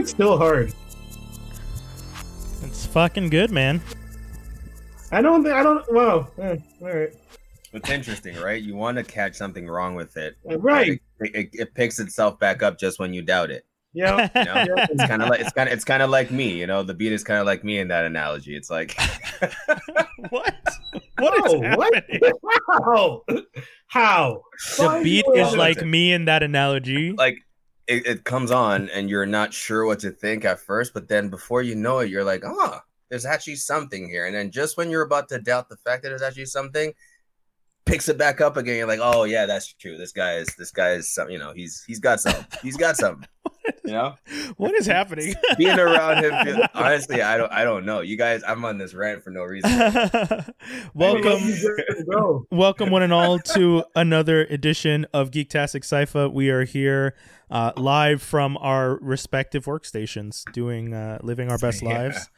That shit's still hard. It's fucking good, man. I don't. think I don't. Well, eh, all right. It's interesting, right? You want to catch something wrong with it, Uh, Right. It, it, it picks itself back up just when you doubt it. Yeah. You know? it's kind of like it's kind of it's kind of like me. You know, the beat is kind of like me in that analogy. It's like what? What is Oh, what? happening? How? How? The beat is you- like me in that analogy. like it, it comes on and you're not sure what to think at first, but then before you know it, you're like, ah, there's actually something here. And then just when you're about to doubt the fact that there's actually something, picks it back up again. You're like, oh yeah, that's true. This guy is this guy is some, you know, he's he's got some, he's got something. You know, What is happening? being around him, honestly, I don't, I don't know. You guys, I'm on this rant for no reason. welcome, welcome one and all to another edition of Geektastic Cypher. We are here uh, live from our respective workstations, doing uh, living our best lives.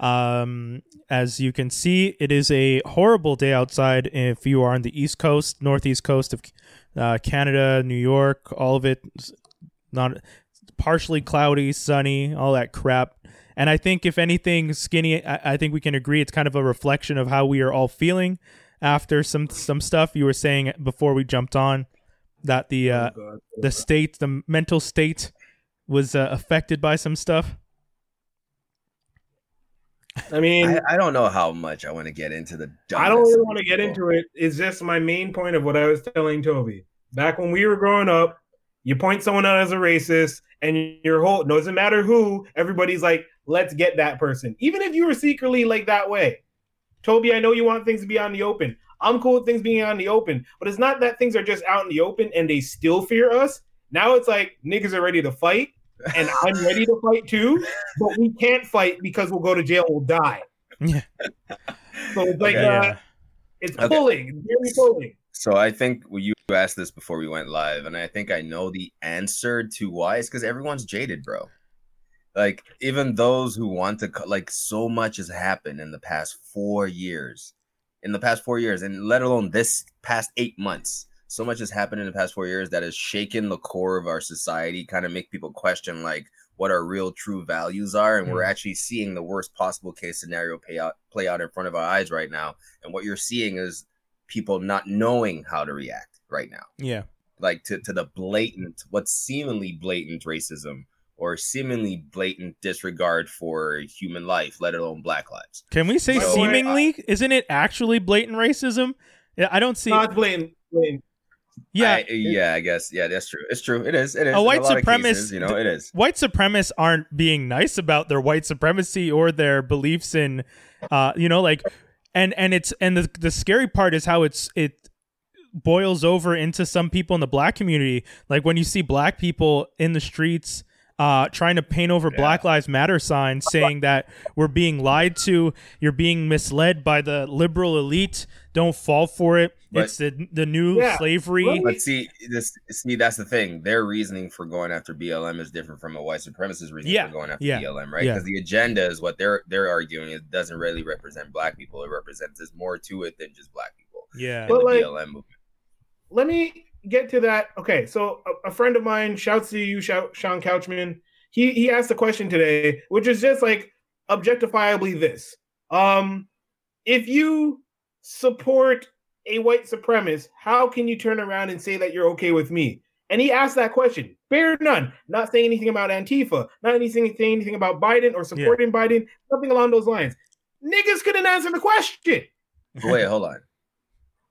Um, as you can see, it is a horrible day outside. If you are on the East Coast, Northeast Coast of uh, Canada, New York, all of it, not partially cloudy, sunny, all that crap. And I think, if anything, skinny, I, I think we can agree it's kind of a reflection of how we are all feeling after some some stuff you were saying before we jumped on that the uh, Oh, God. the state, the mental state, was uh, affected by some stuff. I mean, I, I don't know how much I want to get into the. I don't really want to get into. It's just my main point of what I was telling Toby. Back when we were growing up, you point someone out as a racist, and your whole doesn't matter who, everybody's like, let's get that person. Even if you were secretly like that way. Toby, I know you want things to be on the open. I'm cool with things being out in the open, but it's not that things are just out in the open and they still fear us. Now it's like niggas are ready to fight, and I'm ready to fight too, but we can't fight because we'll go to jail, we'll die. Yeah. So it's like Okay. uh, Yeah. it's Okay. pulling, it's very pulling. So I think you asked this before we went live, and I think I know the answer to why. It's because everyone's jaded, bro. Like even those who want to, like so much has happened in the past four years, in the past four years, and let alone this past eight months. So much has happened in the past four years that has shaken the core of our society, kind of make people question like what our real true values are, and we're Mm. actually seeing the worst possible case scenario play out play out in front of our eyes right now. And what you're seeing is people not knowing how to react right now Yeah. like to, to the blatant what's seemingly blatant racism or seemingly blatant disregard for human life let alone black lives Can we say So- seemingly? Isn't it actually blatant racism? Yeah, I don't see. No, it's blatant. blatant. yeah, I- yeah i guess yeah that's true it's true it is it is A white lot of supremacist- cases, you know it is white supremacists aren't being nice about their white supremacy or their beliefs in, uh, you know, like, and and it's and the the scary part is how it's it boils over into some people in the black community. Like when you see black people in the streets. Uh, trying to paint over Black Lives Matter signs saying that we're being lied to, you're being misled by the liberal elite. Don't fall for it. But- it's the the new Yeah. slavery. Well, but see this see that's the thing their reasoning for going after blm is different from a white supremacist reason Yeah, for going after yeah, blm right yeah. because the agenda is what they're they're arguing it doesn't really represent black people it represents there's more to it than just black people yeah. in But the like- blm movement Let me get to that. Okay, so a, a friend of mine, shouts to you, shout, Sean Couchman. He he asked a question today, which is just like objectifiably this: um, if you support a white supremacist, how can you turn around and say that you're okay with me? And he asked that question. Bear none, not saying anything about Antifa, not anything saying anything about Biden or supporting Biden, nothing along those lines. Niggas couldn't answer the question. wait hold on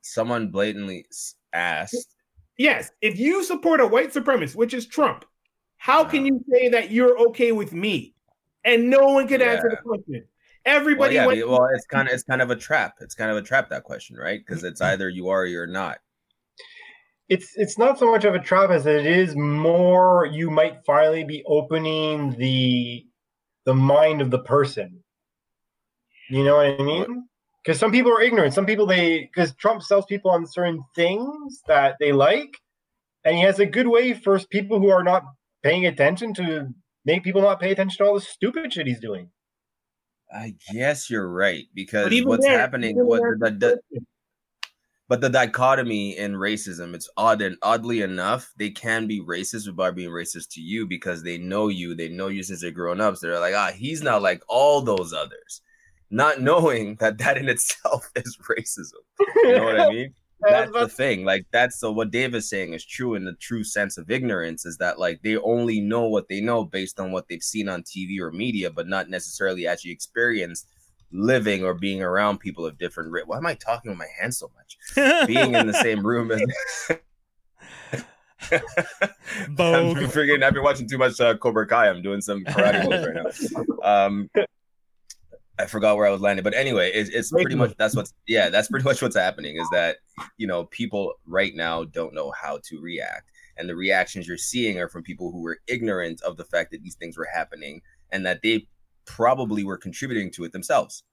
someone blatantly asked Yes, if you support a white supremacist, which is Trump, how can you say that you're okay with me? And no one could answer the Yeah. question. Well, Everybody yeah, went. well, it's kind of it's kind of a trap. It's kind of a trap that question, right? Because it's either you are or you're not. it's it's not so much of a trap as it is more you might finally be opening the the mind of the person you know what i mean because some people are ignorant. Some people they because trump sells people on certain things that they like and he has a good way for people who are not paying attention to make people not pay attention to all the stupid shit he's doing. I guess you're right because But even what's there, happening, even what there- the, the, but the dichotomy in racism, it's odd and oddly enough, they can be racist without being racist to you because they know you, they know you since they're grown up. So they're like, ah, he's not like all those others, not knowing that that in itself is racism. You know what I mean? that's the thing. Like that's so what Dave is saying is true in the true sense of ignorance is that like they only know what they know based on what they've seen on TV or media, but not necessarily actually experienced living or being around people of different why am i talking with my hands so much being in the same room as Vogue. I'm forgetting. I've been watching too much uh, Cobra Kai. I'm doing some karate moves right now. Um, I forgot where I was landing, but anyway, it's, it's pretty much that's what's yeah, that's pretty much what's happening. Is that you know people right now don't know how to react, and the reactions you're seeing are from people who were ignorant of the fact that these things were happening, and that they probably were contributing to it themselves.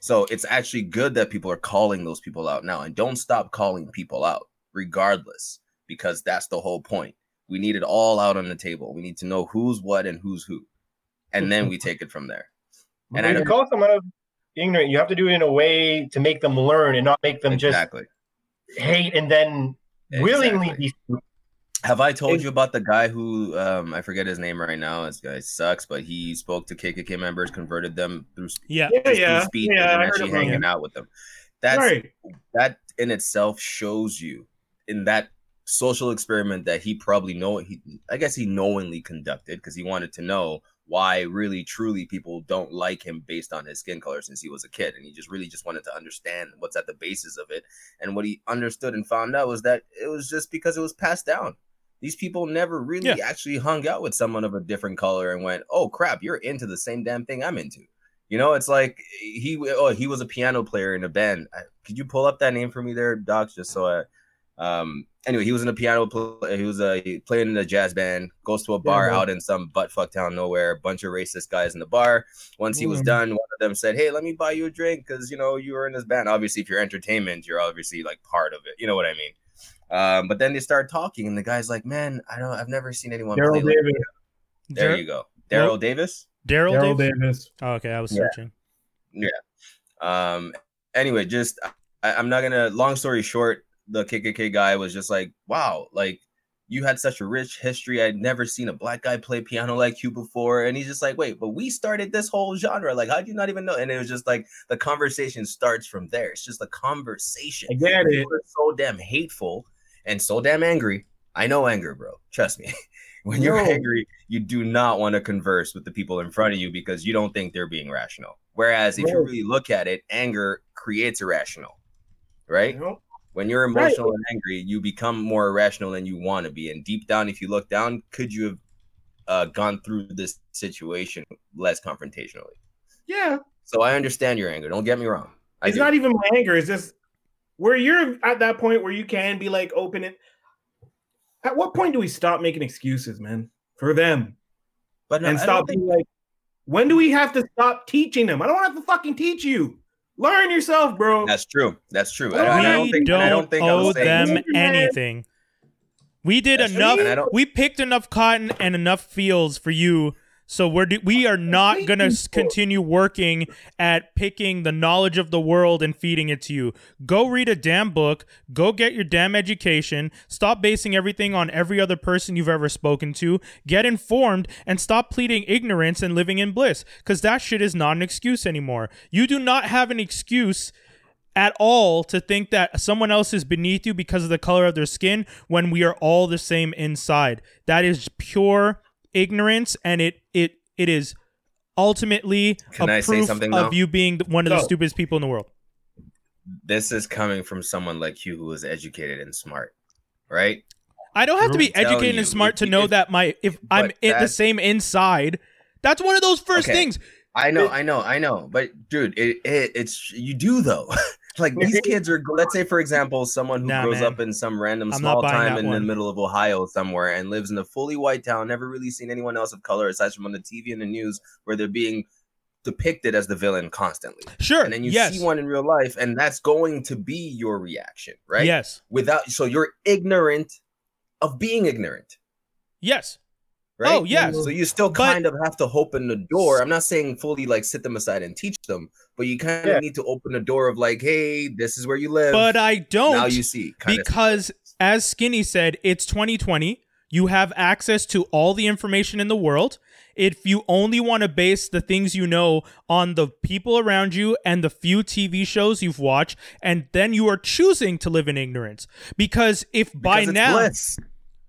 So it's actually good that people are calling those people out now and don't stop calling people out regardless because that's the whole point. We need it all out on the table. We need to know who's what and who's who. And then we take it from there. And when I you call someone ignorant, you have to do it in a way to make them learn and not make them exactly. just hate and then exactly. willingly be have I told you about the guy who um, I forget his name right now? This guy sucks, but he spoke to KKK members, converted them through yeah, yeah, yeah, speed, yeah, and actually hanging him. out with them. That's right. that in itself shows you in that social experiment that he probably know he I guess he knowingly conducted because he wanted to know why really truly people don't like him based on his skin color since he was a kid and he just really just wanted to understand what's at the basis of it and what he understood and found out was that it was just because it was passed down these people never really yeah. actually hung out with someone of a different color and went, "Oh crap, you're into the same damn thing I'm into." You know, it's like he oh he was a piano player in a band. Could you pull up that name for me there, Docs, just so I um anyway, he was in a piano play, he was uh, playing in a jazz band, goes to a bar yeah, out in some butt fuck town nowhere, a bunch of racist guys in the bar. Once he was mm. done, one of them said, Hey, let me buy you a drink because you know you were in this band. Obviously, if you're entertainment, you're obviously like part of it. You know what I mean? Um, but then they start talking, and the guy's like, "Man, I don't. I've never seen anyone." Daryl Davis. Like there you go, Daryl Davis. Daryl Davis? Davis. Oh, okay, I was searching. Yeah. yeah. Um. Anyway, just I, I'm not gonna. Long story short, the KKK guy was just like, "Wow, like you had such a rich history. I'd never seen a black guy play piano like you before. And he's just like, wait, but we started this whole genre. Like, how'd you not even know? And it was just like the conversation starts from there. It's just a conversation. I get it. so damn hateful and so damn angry. I know anger, bro. Trust me. when you're no. angry, you do not want to converse with the people in front of you because you don't think they're being rational. Whereas if no. you really look at it, anger creates irrational, right? No. When you're emotional right. and angry, you become more irrational than you want to be. And deep down, if you look down, could you have uh, gone through this situation less confrontationally? Yeah. So I understand your anger. Don't get me wrong. I it's do. not even my anger. It's just where you're at that point where you can be like open it. At what point do we stop making excuses, man, for them? But no, and stop being like, when do we have to stop teaching them? I don't have to fucking teach you. Learn yourself, bro. That's true. That's true. We I, don't think, don't, don't think owe them anything. We did That's enough. We picked enough cotton and enough fields for you so we're do- we are not going to continue working at picking the knowledge of the world and feeding it to you. Go read a damn book, go get your damn education, stop basing everything on every other person you've ever spoken to, get informed and stop pleading ignorance and living in bliss cuz that shit is not an excuse anymore. You do not have an excuse at all to think that someone else is beneath you because of the color of their skin when we are all the same inside. That is pure ignorance, and it it it is ultimately Can a I proof of though? you being one of the stupidest people in the world. This is coming from someone like you who is educated and smart, right? I don't have to be educated and smart to know that my if I'm in the same inside. That's one of those first okay. things. I know, I know, I know, but dude, it, it it's you do though. like these kids are let's say for example someone who nah, grows man. up in some random I'm small time in one. the middle of ohio somewhere and lives in a fully white town never really seen anyone else of color aside from on the tv and the news where they're being depicted as the villain constantly sure and then you yes. see one in real life and that's going to be your reaction right yes without so you're ignorant of being ignorant yes right? Oh, yes. So you still But- kind of have to open the door. I'm not saying fully like sit them aside and teach them, but you kind of Yeah. need to open the door of like, hey, this is where you live. But I don't now you see kind of because as Skinny said, it's 2020. You have access to all the information in the world. If you only want to base the things you know on the people around you and the few TV shows you've watched, and then you are choosing to live in ignorance. Because if by because it's now, bliss.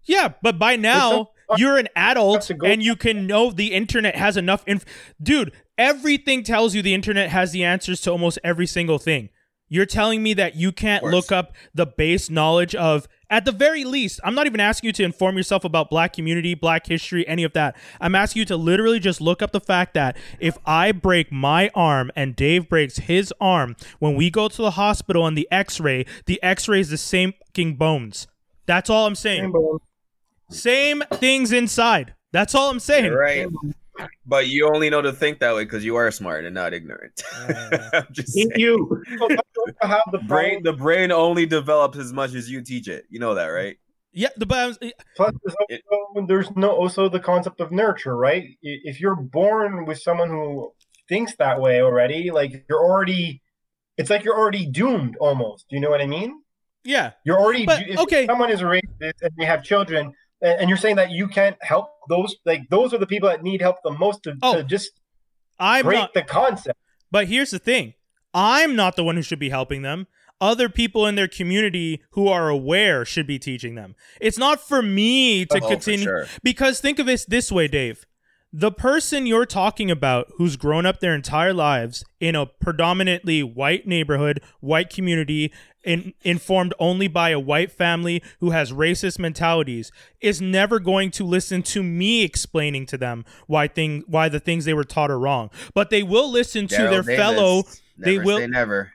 yeah, but by now you're an adult Have to go- and you can know the internet has enough inf- Dude, everything tells you the internet has the answers to almost every single thing. You're telling me that you can't look up the base knowledge of at the very least, I'm not even asking you to inform yourself about black community, black history, any of that. I'm asking you to literally just look up the fact that if I break my arm and Dave breaks his arm, when we go to the hospital and the x-ray, the x-ray is the same fucking bones. That's all I'm saying. Rainbow. Same things inside. That's all I'm saying. You're right. But you only know to think that way because you are smart and not ignorant. I'm just Eat you. So that's also how the brain the brain only develops as much as you teach it. You know that, right? Yeah, the but Plus, there's, also, there's no also the concept of nurture, right? If you're born with someone who thinks that way already, like you're already, it's like you're already doomed almost. Do you know what I mean? yeah. You're already. But, if okay. someone is a racist and they have children, and, and you're saying that you can't help those, like those are the people that need help the most to, Oh, to just I'm break not the concept. But here's the thing. I'm not the one who should be helping them. Other people in their community who are aware should be teaching them. It's not for me to Oh, continue sure. because think of it this way, Dave. The person you're talking about who's grown up their entire lives in a predominantly white neighborhood, white community, in, informed only by a white family who has racist mentalities, is never going to listen to me explaining to them why thing why the things they were taught are wrong. But they will listen to their Davis, fellow. they will- never.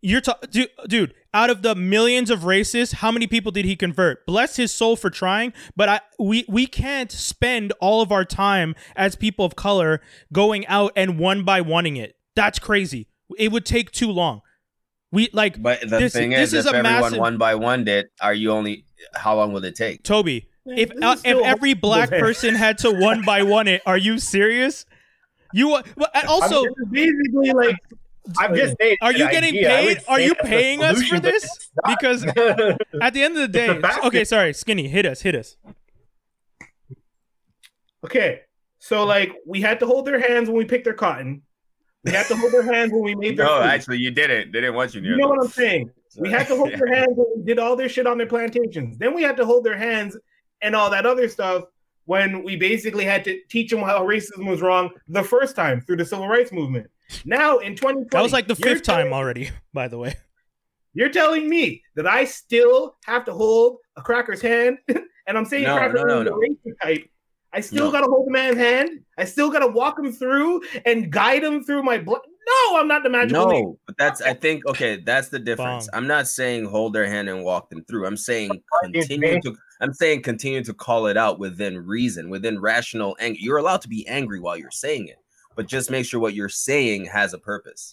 You're ta- dude, dude. Out of the millions of racists, how many people did he convert? Bless his soul for trying, but I we we can't spend all of our time as people of color going out and one by wanting it. That's crazy. It would take too long. We like But the This- thing this is, is if a everyone massive- one by one did, are you only? How long will it take? Toby. If This is uh, if every black person had to one by one it, are you serious? You wa- well, and also It's basically like I'm just saying. Are you getting idea. Paid? Are you paying us for this? Because at the end of the day, It's a basket. okay, sorry, skinny, hit us, hit us. okay. So like we had to hold their hands when we picked their cotton. We had to hold their hands when we made their No, food. actually, you didn't. They didn't want you near. you know them. what I'm saying? We had to hold their hands when we did all their shit on their plantations. Then we had to hold their hands and all that other stuff when we basically had to teach them how racism was wrong the first time through the civil rights movement. Now in 2020, That was like the you're fifth time telling- already, by the way. You're telling me that I still have to hold a cracker's hand, and I'm saying No, cracker no, no, is the no. racist type. I still No. got to hold the man's hand. I still got to walk him through and guide him through my blood. No, I'm not the magical. lady. No, but that's I think okay. That's the difference. Bong. I'm not saying hold their hand and walk them through. I'm saying continue to. I'm saying continue to call it out within reason, within rational anger. You're allowed to be angry while you're saying it, but just make sure what you're saying has a purpose,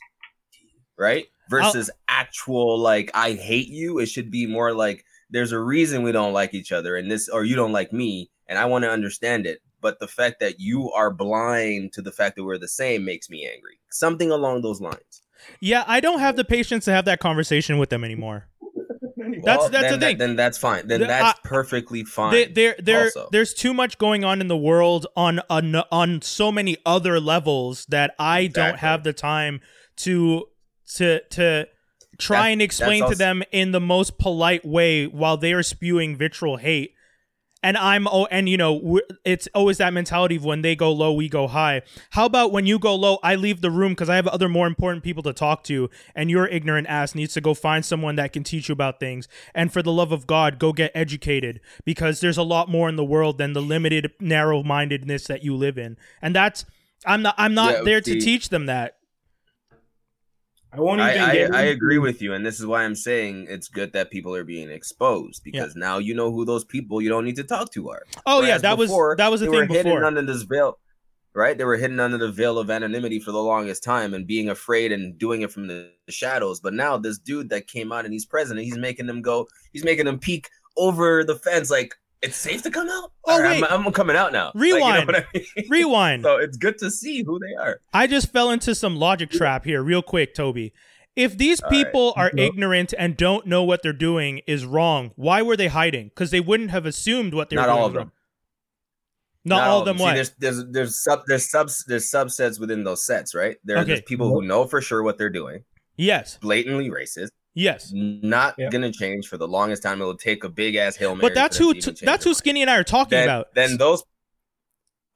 right? Versus actual like I hate you. It should be more like there's a reason we don't like each other, and this or you don't like me, and I want to understand it. But the fact that you are blind to the fact that we're the same makes me angry. Something along those lines. Yeah, I don't have the patience to have that conversation with them anymore. That's- Well, that's then the thing. That, then that's fine. Then The- that's I- perfectly fine. There, there, there also. there's too much going on in the world on on on so many other levels that I don't have the time to to to try That- and explain that's to also- them in the most polite way while they are spewing vitriol hate. And I'm oh, and you know, it's oh, always that mentality of when they go low, we go high. How about when you go low, I leave the room because I have other more important people to talk to, and your ignorant ass needs to go find someone that can teach you about things. And for the love of God, go get educated because there's a lot more in the world than the limited narrow-mindedness that you live in. And that's I'm not I'm not Yeah, there to teach them that. I won't even. I, I, I agree with you, and this is why I'm saying it's good that people are being exposed because now you know who those people you don't need to talk to are. Oh yeah, that before, was that was the thing were hidden before. under this veil, right? They were hidden under the veil of anonymity for the longest time and being afraid and doing it from the shadows. But now this dude that came out and he's president, he's making them go, he's making them peek over the fence, like it's safe to come out. Oh, Or I'm, wait. I'm coming out now. Like, you know Rewind. I mean? Rewind. so it's good to see who they are. I just fell into some logic trap here, real quick, Toby. If these All right. people are Yep. ignorant and don't know what they're doing is wrong, why were they hiding? Because they wouldn't have assumed what they Not were doing. all of them. wrong. Not, all of them. See, there's there's there's sub there's subs there's subsets within those sets, right? There, Okay. There's people who know for sure what they're doing, yes. blatantly racist, Yes. not gonna change for the longest time. It'll take a big ass hail mary. But that's who t- that's who. Skinny and I are talking then, about. Then those.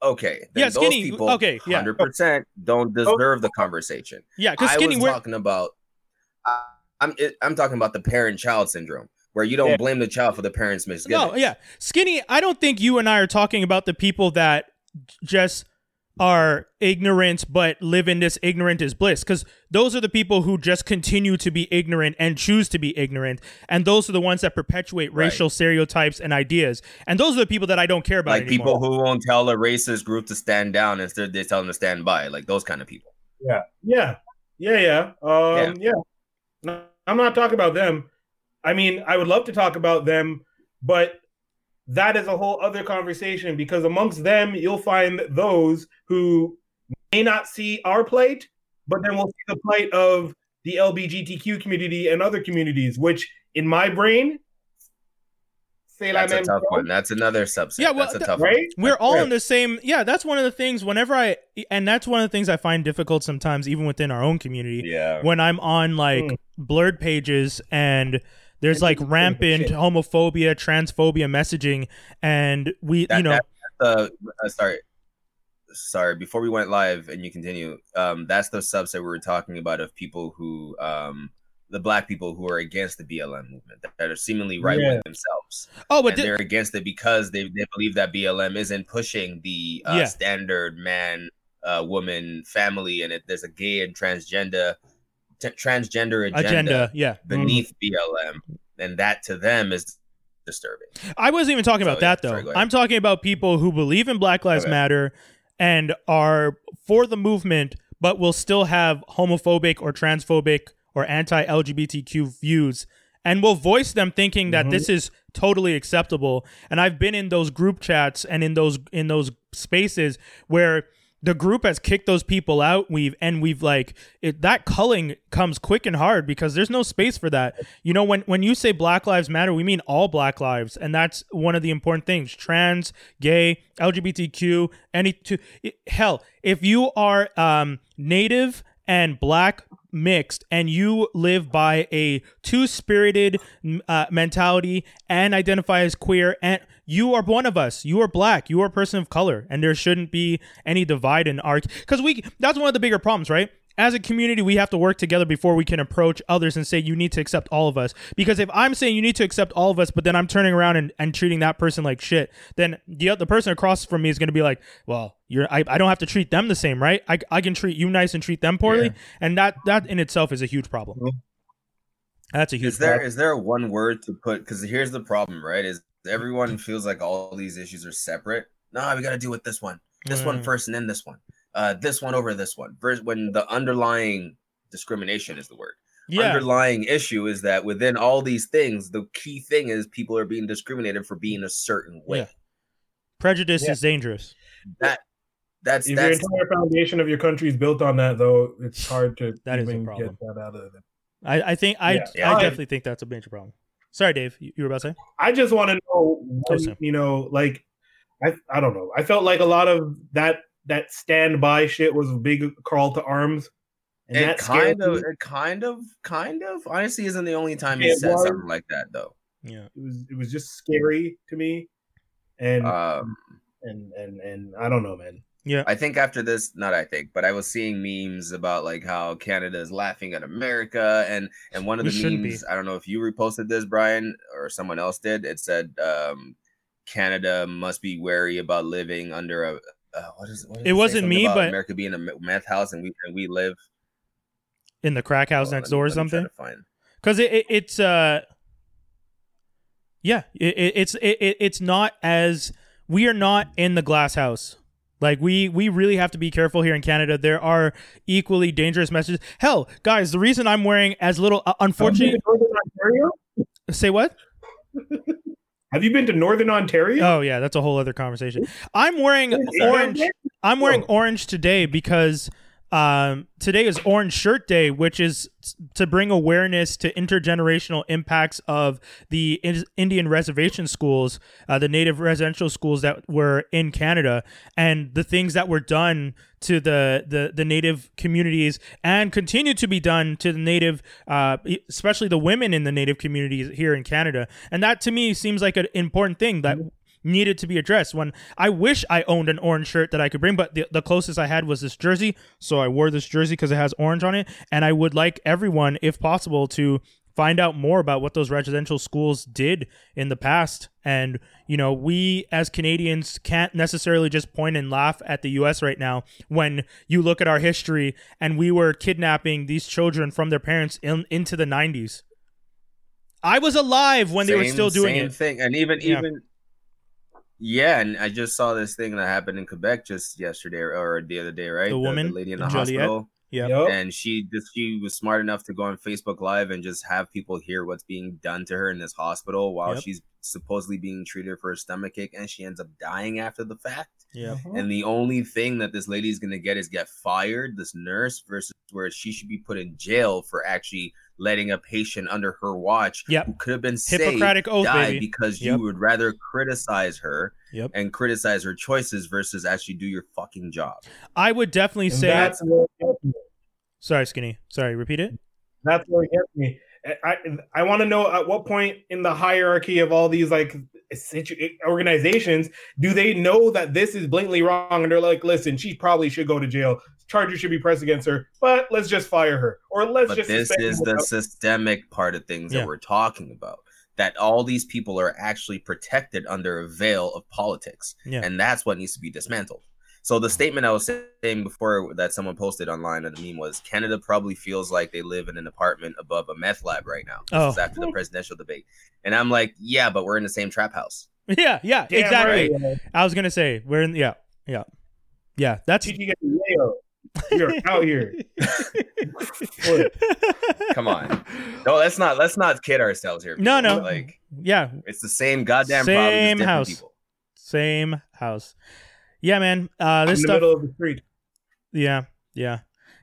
Okay. Then Yeah, those Skinny, People, okay, yeah. Hundred percent don't oh. deserve the conversation. yeah, because Skinny, we're, talking about. I- I'm it, I'm talking about the parent-child syndrome, where you don't Yeah. blame the child for the parents' misgivings. no, yeah, Skinny. I don't think you and I are talking about the people that just are ignorant but live in this ignorant is bliss because those are the people who just continue to be ignorant and choose to be ignorant and those are the ones that perpetuate Right. racial stereotypes and ideas and those are the people that i don't care about like anymore. people who won't tell a racist group to stand down instead they tell them to stand by like those kind of people Yeah, yeah, yeah. Yeah um, yeah. No, I'm not talking about them. I mean, I would love to talk about them, but that is a whole other conversation because amongst them, you'll find those who may not see our plight, but then we'll see the plight of the LBGTQ community and other communities, which in my brain, say la that's a même tough one that's another subset Yeah, well, that's a th- tough right? we're all Yeah. in the same yeah that's one of the things whenever i and that's one of the things i find difficult sometimes even within our own community yeah when i'm on like Mm. blurred pages and there's like rampant homophobia transphobia messaging and we That- you know that- uh, sorry. Sorry before we went live and you continue um that's the subset we were talking about of people who um the black people who are against the blm movement that, are seemingly right with themselves. Oh but they're against it because they, they believe that BLM isn't pushing the uh, Yeah. standard man, uh, woman, family, and it there's a gay and transgender t- transgender agenda, agenda yeah beneath BLM, and that to them is disturbing. I wasn't even talking So, about yeah, that though. sorry. I'm talking about people who believe in Black Lives Okay. Matter and are for the movement, but will still have homophobic or transphobic or anti-LGBTQ views, and will voice them thinking that Mhm. this is totally acceptable. And I've been in those group chats and in those in those spaces where the group has kicked those people out. We've and we've like it that culling comes quick and hard because there's no space for that. You know when when you say black lives matter we mean all black lives and that's one of the important things. Trans gay lgbtq any to hell if you are um native and black mixed and you live by a two-spirited uh, mentality and identify as queer and you are one of us you are black you are a person of color and there shouldn't be any divide in our because we that's one of the bigger problems right as a community we have to work together before we can approach others and say you need to accept all of us because if i'm saying you need to accept all of us but then i'm turning around and, and treating that person like shit then the, the person across from me is going to be like well you're I, I don't have to treat them the same right I, I can treat you nice and treat them poorly Yeah. and that that in itself is a huge problem Mhm. that's a huge Is there problem is there one word to put? Because here's the problem, right? Is everyone feels like all these issues are separate? No, we got to deal with this one, this one Mm. first, and then this one. Uh, this one over this one. Vers- when the underlying discrimination is the word. yeah underlying issue is that within all these things, the key thing is people are being discriminated for being a certain way. Yeah. prejudice Yeah. is dangerous That that's If that's your entire foundation of your country is built on that, though, it's hard to That is a problem. get that out of it. I, I think I Yeah. Yeah, I I- definitely think that's a major problem. Sorry, Dave, you, you were about to say? I just want to know, when, Sam. you know, like I I don't know. I felt like a lot of that that standby shit was a big call to arms, and it that kind of me. it kind of kind of honestly isn't the only time he said was. something like that though. Yeah. It was it was just scary to me, and Um and and and I don't know, man. Yeah. I think after this, not I think, but I was seeing memes about like how Canada is laughing at America, and and one of We the memes, I don't know if you reposted this, Brian, or someone else did. It said um, Canada must be wary about living under a uh, what is what It wasn't me, but- America being a me- meth house, and we and we live In the crack house on, next me- door or let me try something? Because it, it, it's uh yeah, it, it, it's it, it- it's not as we are not in the glass house. Like we we really have to be careful here in Canada. There are equally dangerous messages. Hell, guys, the reason I'm wearing as little uh, unfortunately say what? Have you been to Northern Ontario? Oh yeah, that's a whole other conversation. I'm wearing orange. I'm wearing orange today because um, today is Orange Shirt Day, which is to bring awareness to intergenerational impacts of the Indian reservation schools, uh, the native residential schools that were in Canada, and the things that were done to the the, the native communities and continue to be done to the native, uh, especially the women in the native communities here in Canada. And that to me seems like an important thing that needed to be addressed. When I wish I owned an orange shirt that I could bring, but the, the closest I had was this jersey. So I wore this jersey because it has orange on it. And I would like everyone, if possible, to find out more about what those residential schools did in the past. And, you know, we as Canadians can't necessarily just point and laugh at the US right now when you look at our history and we were kidnapping these children from their parents in, into the 90s. I was alive when same, they were still doing same it. thing. And even Yeah. even yeah, and I just saw this thing that happened in Quebec just yesterday or, or the other day, right? The woman the lady in the in Joliette? hospital. Yeah. And she just she was smart enough to go on Facebook Live and just have people hear what's being done to her in this hospital while Yep. she's supposedly being treated for a stomach ache, and she ends up dying after the fact. Yeah. Uh-huh. And the only thing that this lady's gonna get is get fired, this nurse, versus where she should be put in jail for actually letting a patient under her watch Yep. who could have been saved Hippocratic oath, die baby. because Yep. you would rather criticize her Yep. and criticize her choices versus actually do your fucking job. I would definitely And say. that's what. Sorry, Skinny. Sorry, repeat it. That's what gets me. I I, want to know at what point in the hierarchy of all these like situ- eh, organizations do they know that this is blatantly wrong and they're like, listen, she probably should go to jail. Charges should be pressed against her, but let's just fire her or let's but just. this is the without- systemic part of things Yeah. that we're talking about that all these people are actually protected under a veil of politics Yeah. and that's what needs to be dismantled so the statement i was saying before that someone posted online on the meme was canada probably feels like they live in an apartment above a meth lab right now this Oh. is after the presidential debate and i'm like yeah but we're in the same trap house Yeah, yeah, Damn exactly. right. I was gonna say we're in. Yeah, yeah, yeah. That's. TT gets Yale. You're out here. come on no let's not let's not kid ourselves here No, people. no. like yeah, it's the same goddamn problem Same different house. people. same house. Yeah, man. Uh, in this the stuff. middle of the street. Yeah, yeah.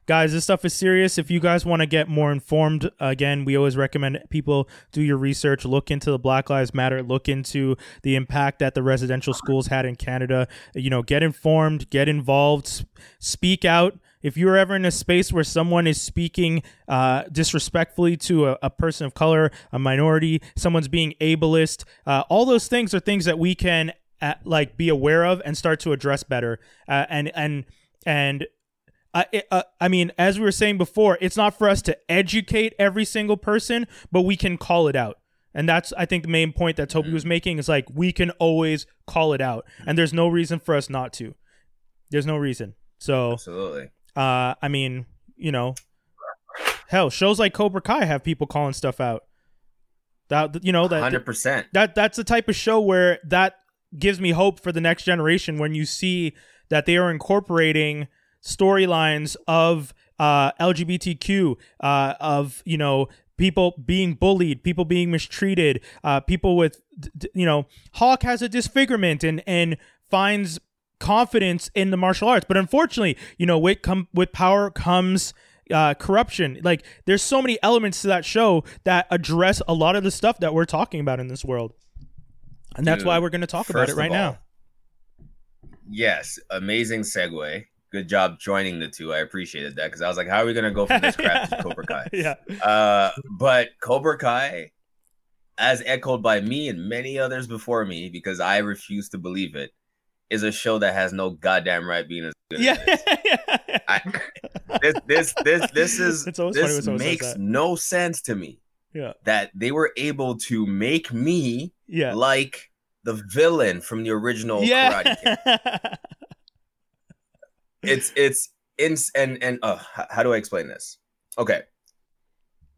Guys, this stuff is serious. If you guys want to get more informed, again, we always recommend people do your research, look into the Black Lives Matter, look into the impact that the residential schools had in Canada. You know, get informed, get involved, speak out. If you're ever in a space where someone is speaking uh, disrespectfully to a, a person of color, a minority, someone's being ableist, uh, all those things are things that we can uh, like be aware of and start to address better. Uh, and and and uh, uh, I mean, as we were saying before, it's not for us to educate every single person, but we can call it out. And that's, I think, the main point that Toby was making is like, we can always call it out. And there's no reason for us not to. There's no reason. So, absolutely uh, I mean, you know, hell, shows like Cobra Kai have people calling stuff out. That, you know, that, 100% that that's the type of show where that gives me hope for the next generation when you see that they are incorporating storylines of uh, LGBTQ, uh, of you know people being bullied, people being mistreated, uh, people with you know Hawk has a disfigurement and and finds confidence in the martial arts, but unfortunately, you know with com- with power comes uh, corruption. Like there's so many elements to that show that address a lot of the stuff that we're talking about in this world, and that's Dude, why we're going to talk about it right all, now. Yes, amazing segue. Good job joining the two. I appreciated that because I was like, how are we gonna go from this crap to Cobra Kai? yeah, Uh, but Cobra Kai, as echoed by me and many others before me, because I refuse to believe it, is a show that has no goddamn right being as good. yeah. as it is. this this this this is It's always funny when this makes no sense to me. Yeah. That they were able to make me yeah. like the villain from the original Karate Kid. Yeah. it's it's in and and uh, how do I explain this? Okay,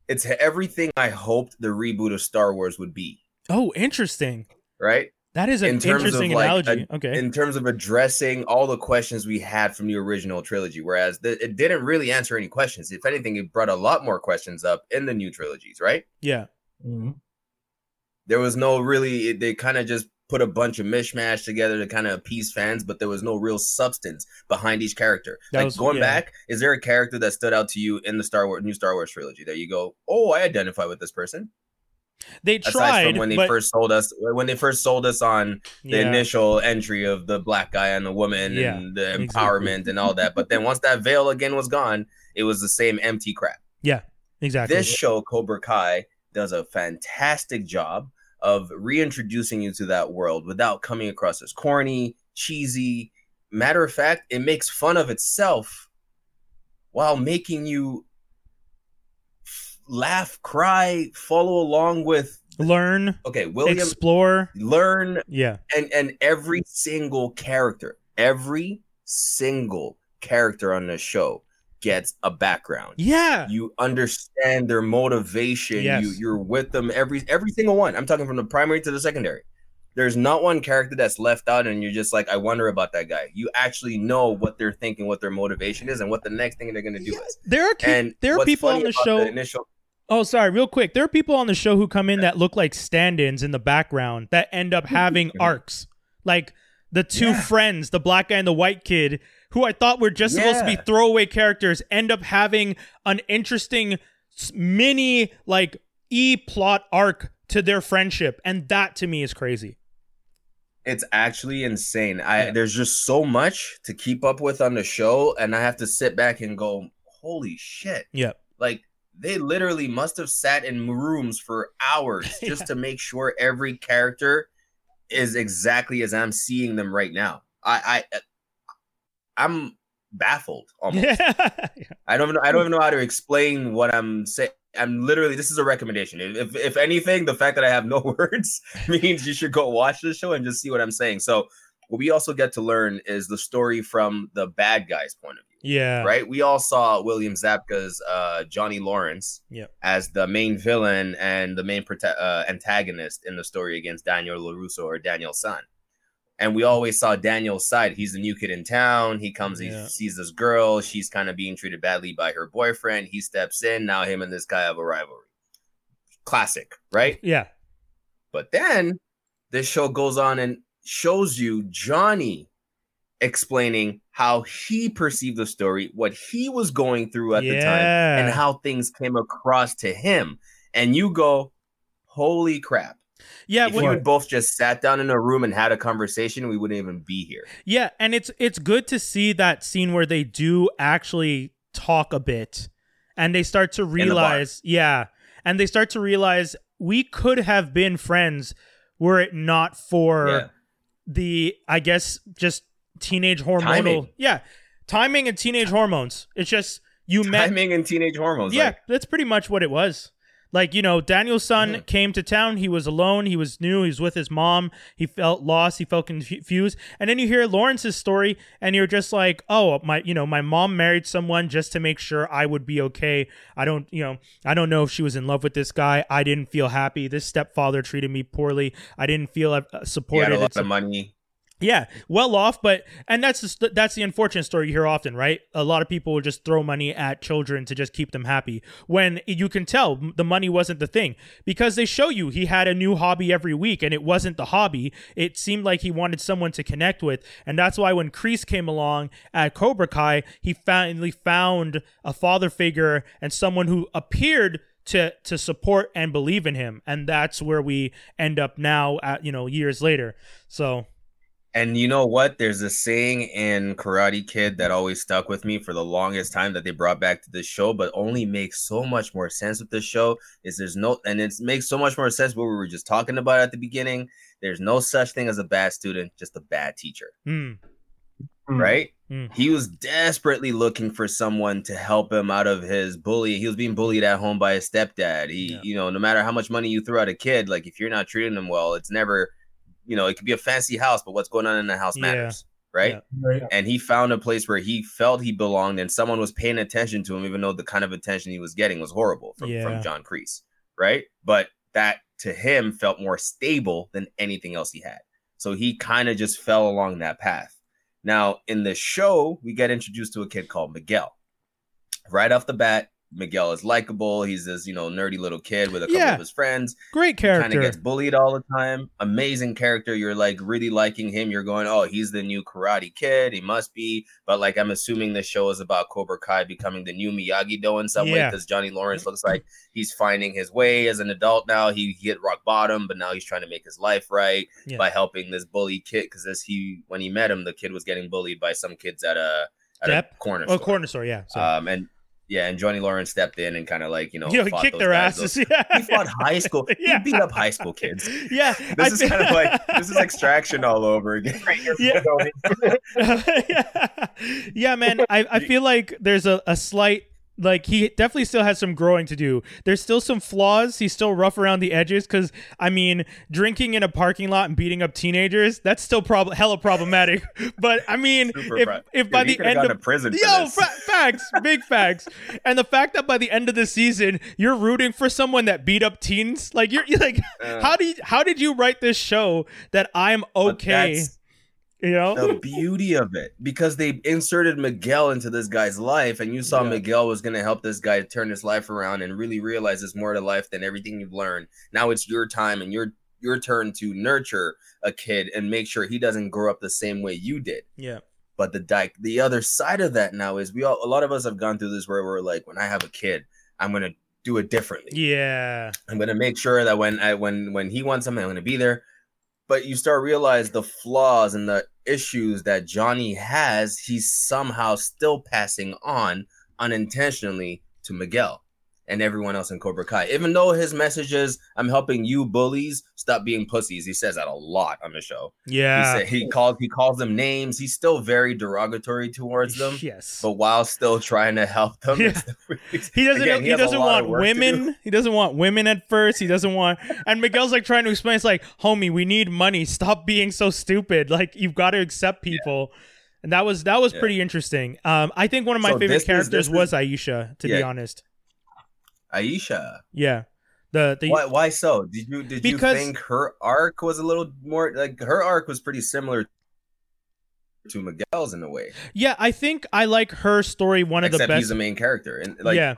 it's everything I hoped the reboot of Star Wars would be. oh, interesting. Right That is an In terms of, interesting like, analogy. okay. in terms of addressing all the questions we had from the original trilogy, whereas the, it didn't really answer any questions. If anything, it brought a lot more questions up in the new trilogies. Right. yeah. Mhm. There was no really. They kind of just put a bunch of mishmash together to kind of appease fans, but there was no real substance behind each character. That like was- going yeah. back, is there a character that stood out to you in the Star Wars new Star Wars trilogy that you go, oh, I identify with this person? They Aside tried, from when they but first sold us, when they first sold us on the yeah. initial entry of the black guy and the woman Yeah, and the exactly. empowerment and all that. But then once that veil again was gone, it was the same empty crap. yeah, exactly. This show, Cobra Kai, does a fantastic job of reintroducing you to that world without coming across as corny, cheesy. Matter of fact, it makes fun of itself while making you f- laugh, cry, follow along with. Learn, Okay, William, explore. learn Yeah, and and every single character every single character on the show gets a background yeah, you understand their motivation Yes. you you're with them every every single one i'm talking from the primary to the secondary there's not one character that's left out and you're just like i wonder about that guy you actually know what they're thinking what their motivation is and what the next thing they're going to do is there are and there are people on the show. initial Oh, sorry, real quick. There are people on the show who come in that look like stand-ins in the background that end up having arcs. Like the two Yeah. friends, the black guy and the white kid, who I thought were just supposed to be throwaway characters, end up having an interesting mini like e plot arc to their friendship, and that to me is crazy. it's actually insane. I Yeah. there's just so much to keep up with on the show, and I have to sit back and go, "Holy shit!" Yeah. Like they literally must have sat in rooms for hours just Yeah. to make sure every character is exactly as I'm seeing them right now. I, I I'm baffled almost. Yeah. I don't know. I don't even know how to explain what I'm saying. I'm literally. This is a recommendation. If if anything, the fact that I have no words means you should go watch the show and just see what I'm saying. So what we also get to learn is the story from the bad guy's point of view. yeah. Right? We all saw William Zabka's uh, Johnny Lawrence Yep. as the main villain and the main prote- uh, antagonist in the story against Daniel LaRusso or Daniel-san. And we always saw Daniel's side. He's the new kid in town. He comes, Yeah. he sees this girl. She's kind of being treated badly by her boyfriend. He steps in. Now him and this guy have a rivalry. Classic, right? Yeah. But then this show goes on and shows you Johnny explaining how he perceived the story, what he was going through at the time, and how things came across to him. And you go, holy crap. Yeah. if when- you had both just sat down in a room and had a conversation, we wouldn't even be here. Yeah, and it's it's good to see that scene where they do actually talk a bit and they start to realize, yeah, and they start to realize we could have been friends were it not for Yeah. the I guess just teenage hormonal Timing. yeah, timing and teenage hormones. It's just you met Timing and teenage hormones. yeah, like, that's pretty much what it was. Like, you know, Daniel-san Mhm. came to town. He was alone. He was new. He was with his mom. He felt lost. He felt confused. And then you hear Lawrence's story, and you're just like, oh, my, you know, my mom married someone just to make sure I would be okay. I don't, you know, I don't know if she was in love with this guy. I didn't feel happy. This stepfather treated me poorly. I didn't feel uh, he had supported. a lot of money. Yeah, well off, but and that's the, that's the unfortunate story you hear often, right? A lot of people will just throw money at children to just keep them happy. When you can tell the money wasn't the thing because they show you he had a new hobby every week and it wasn't the hobby. It seemed like he wanted someone to connect with, and that's why when Kreese came along at Cobra Kai, he finally found a father figure and someone who appeared to to support and believe in him, and that's where we end up now at you know years later. So. And you know what? There's a saying in Karate Kid that always stuck with me for the longest time that they brought back to this show, but only makes so much more sense with this show. Is there's no, and it makes so much more sense what we were just talking about at the beginning. There's no such thing as a bad student, just a bad teacher. Hmm. right? Mm. He was desperately looking for someone to help him out of his bully. He was being bullied at home by his stepdad. He, Yeah. you know, no matter how much money you throw at a kid, like if you're not treating him well, it's never, you know, it could be a fancy house, but what's going on in the house Yeah. matters, right? Yeah. Right. and he found a place where he felt he belonged and someone was paying attention to him even though the kind of attention he was getting was horrible from, Yeah. from john kreese right but that to him felt more stable than anything else he had so he kind of just fell along that path now in the show we get introduced to a kid called miguel right off the bat Miguel is likable. He's this, you know, nerdy little kid with a couple Yeah. of his friends. Great character. Kind of gets bullied all the time. Amazing character. You're like really liking him. You're going, oh, he's the new Karate Kid. He must be. But like, I'm assuming this show is about Cobra Kai becoming the new Miyagi Do in some way Yeah. because Johnny Lawrence looks like he's finding his way as an adult now. He, hit rock bottom, but now he's trying to make his life right Yeah. by helping this bully kid. Because this he when he met him, the kid was getting bullied by some kids at a at a corner Oh, store. corner store. Yeah. So. Um, and yeah, and Johnny Lawrence stepped in and kind of like you know, you know, he kicked those their guys. asses. Those- Yeah. He fought high school. Yeah. He beat up high school kids. Yeah. This is kind of like this is extraction all over again. Yeah. Yeah. yeah, man. I, I feel like there's a, a slight like he definitely still has some growing to do. There's still some flaws. He's still rough around the edges because I mean, drinking in a parking lot and beating up teenagers, that's still prob- hella problematic. But I mean, Super if if by Dude, he the end of prison. Yo, fa- facts, big facts, and the fact that by the end of the season you're rooting for someone that beat up teens, like you're, you're like, Uh, how do you, how did you write this show that I'm okay? that's You know, the beauty of it because they inserted Miguel into this guy's life, and you saw Yeah. Miguel was going to help this guy turn his life around and really realize there's more to life than everything you've learned. Now it's your time and your your turn to nurture a kid and make sure he doesn't grow up the same way you did. yeah, But the di- the other side of that now is we all a lot of us have gone through this where we're like, when I have a kid, I'm gonna do it differently. yeah, I'm gonna make sure that when I when when he wants something, I'm gonna be there. But you start realize the flaws and the issues that Johnny has, he's somehow still passing on unintentionally to Miguel and everyone else in Cobra Kai. Even though his message is, "I'm helping you bullies stop being pussies," he says that a lot on the show. yeah. He said he calls he calls them names. He's still very derogatory towards them, Yes. but while still trying to help them. Yeah. He doesn't. Again, he a doesn't want do. women. He doesn't want women at first. He doesn't want. And Miguel's like trying to explain. It's like, homie, we need money. Stop being so stupid. Like you've got to accept people. And that was that was Yeah. pretty interesting. Um, I think one of my So favorite characters is- was Aisha. To be honest, Aisha. yeah. The the Why? Why so? Did you did Because- you think her arc was a little more like her arc was pretty similar to Miguel's in a way, yeah. I think I like her story. One of the except best. he's the main character. And like, yeah.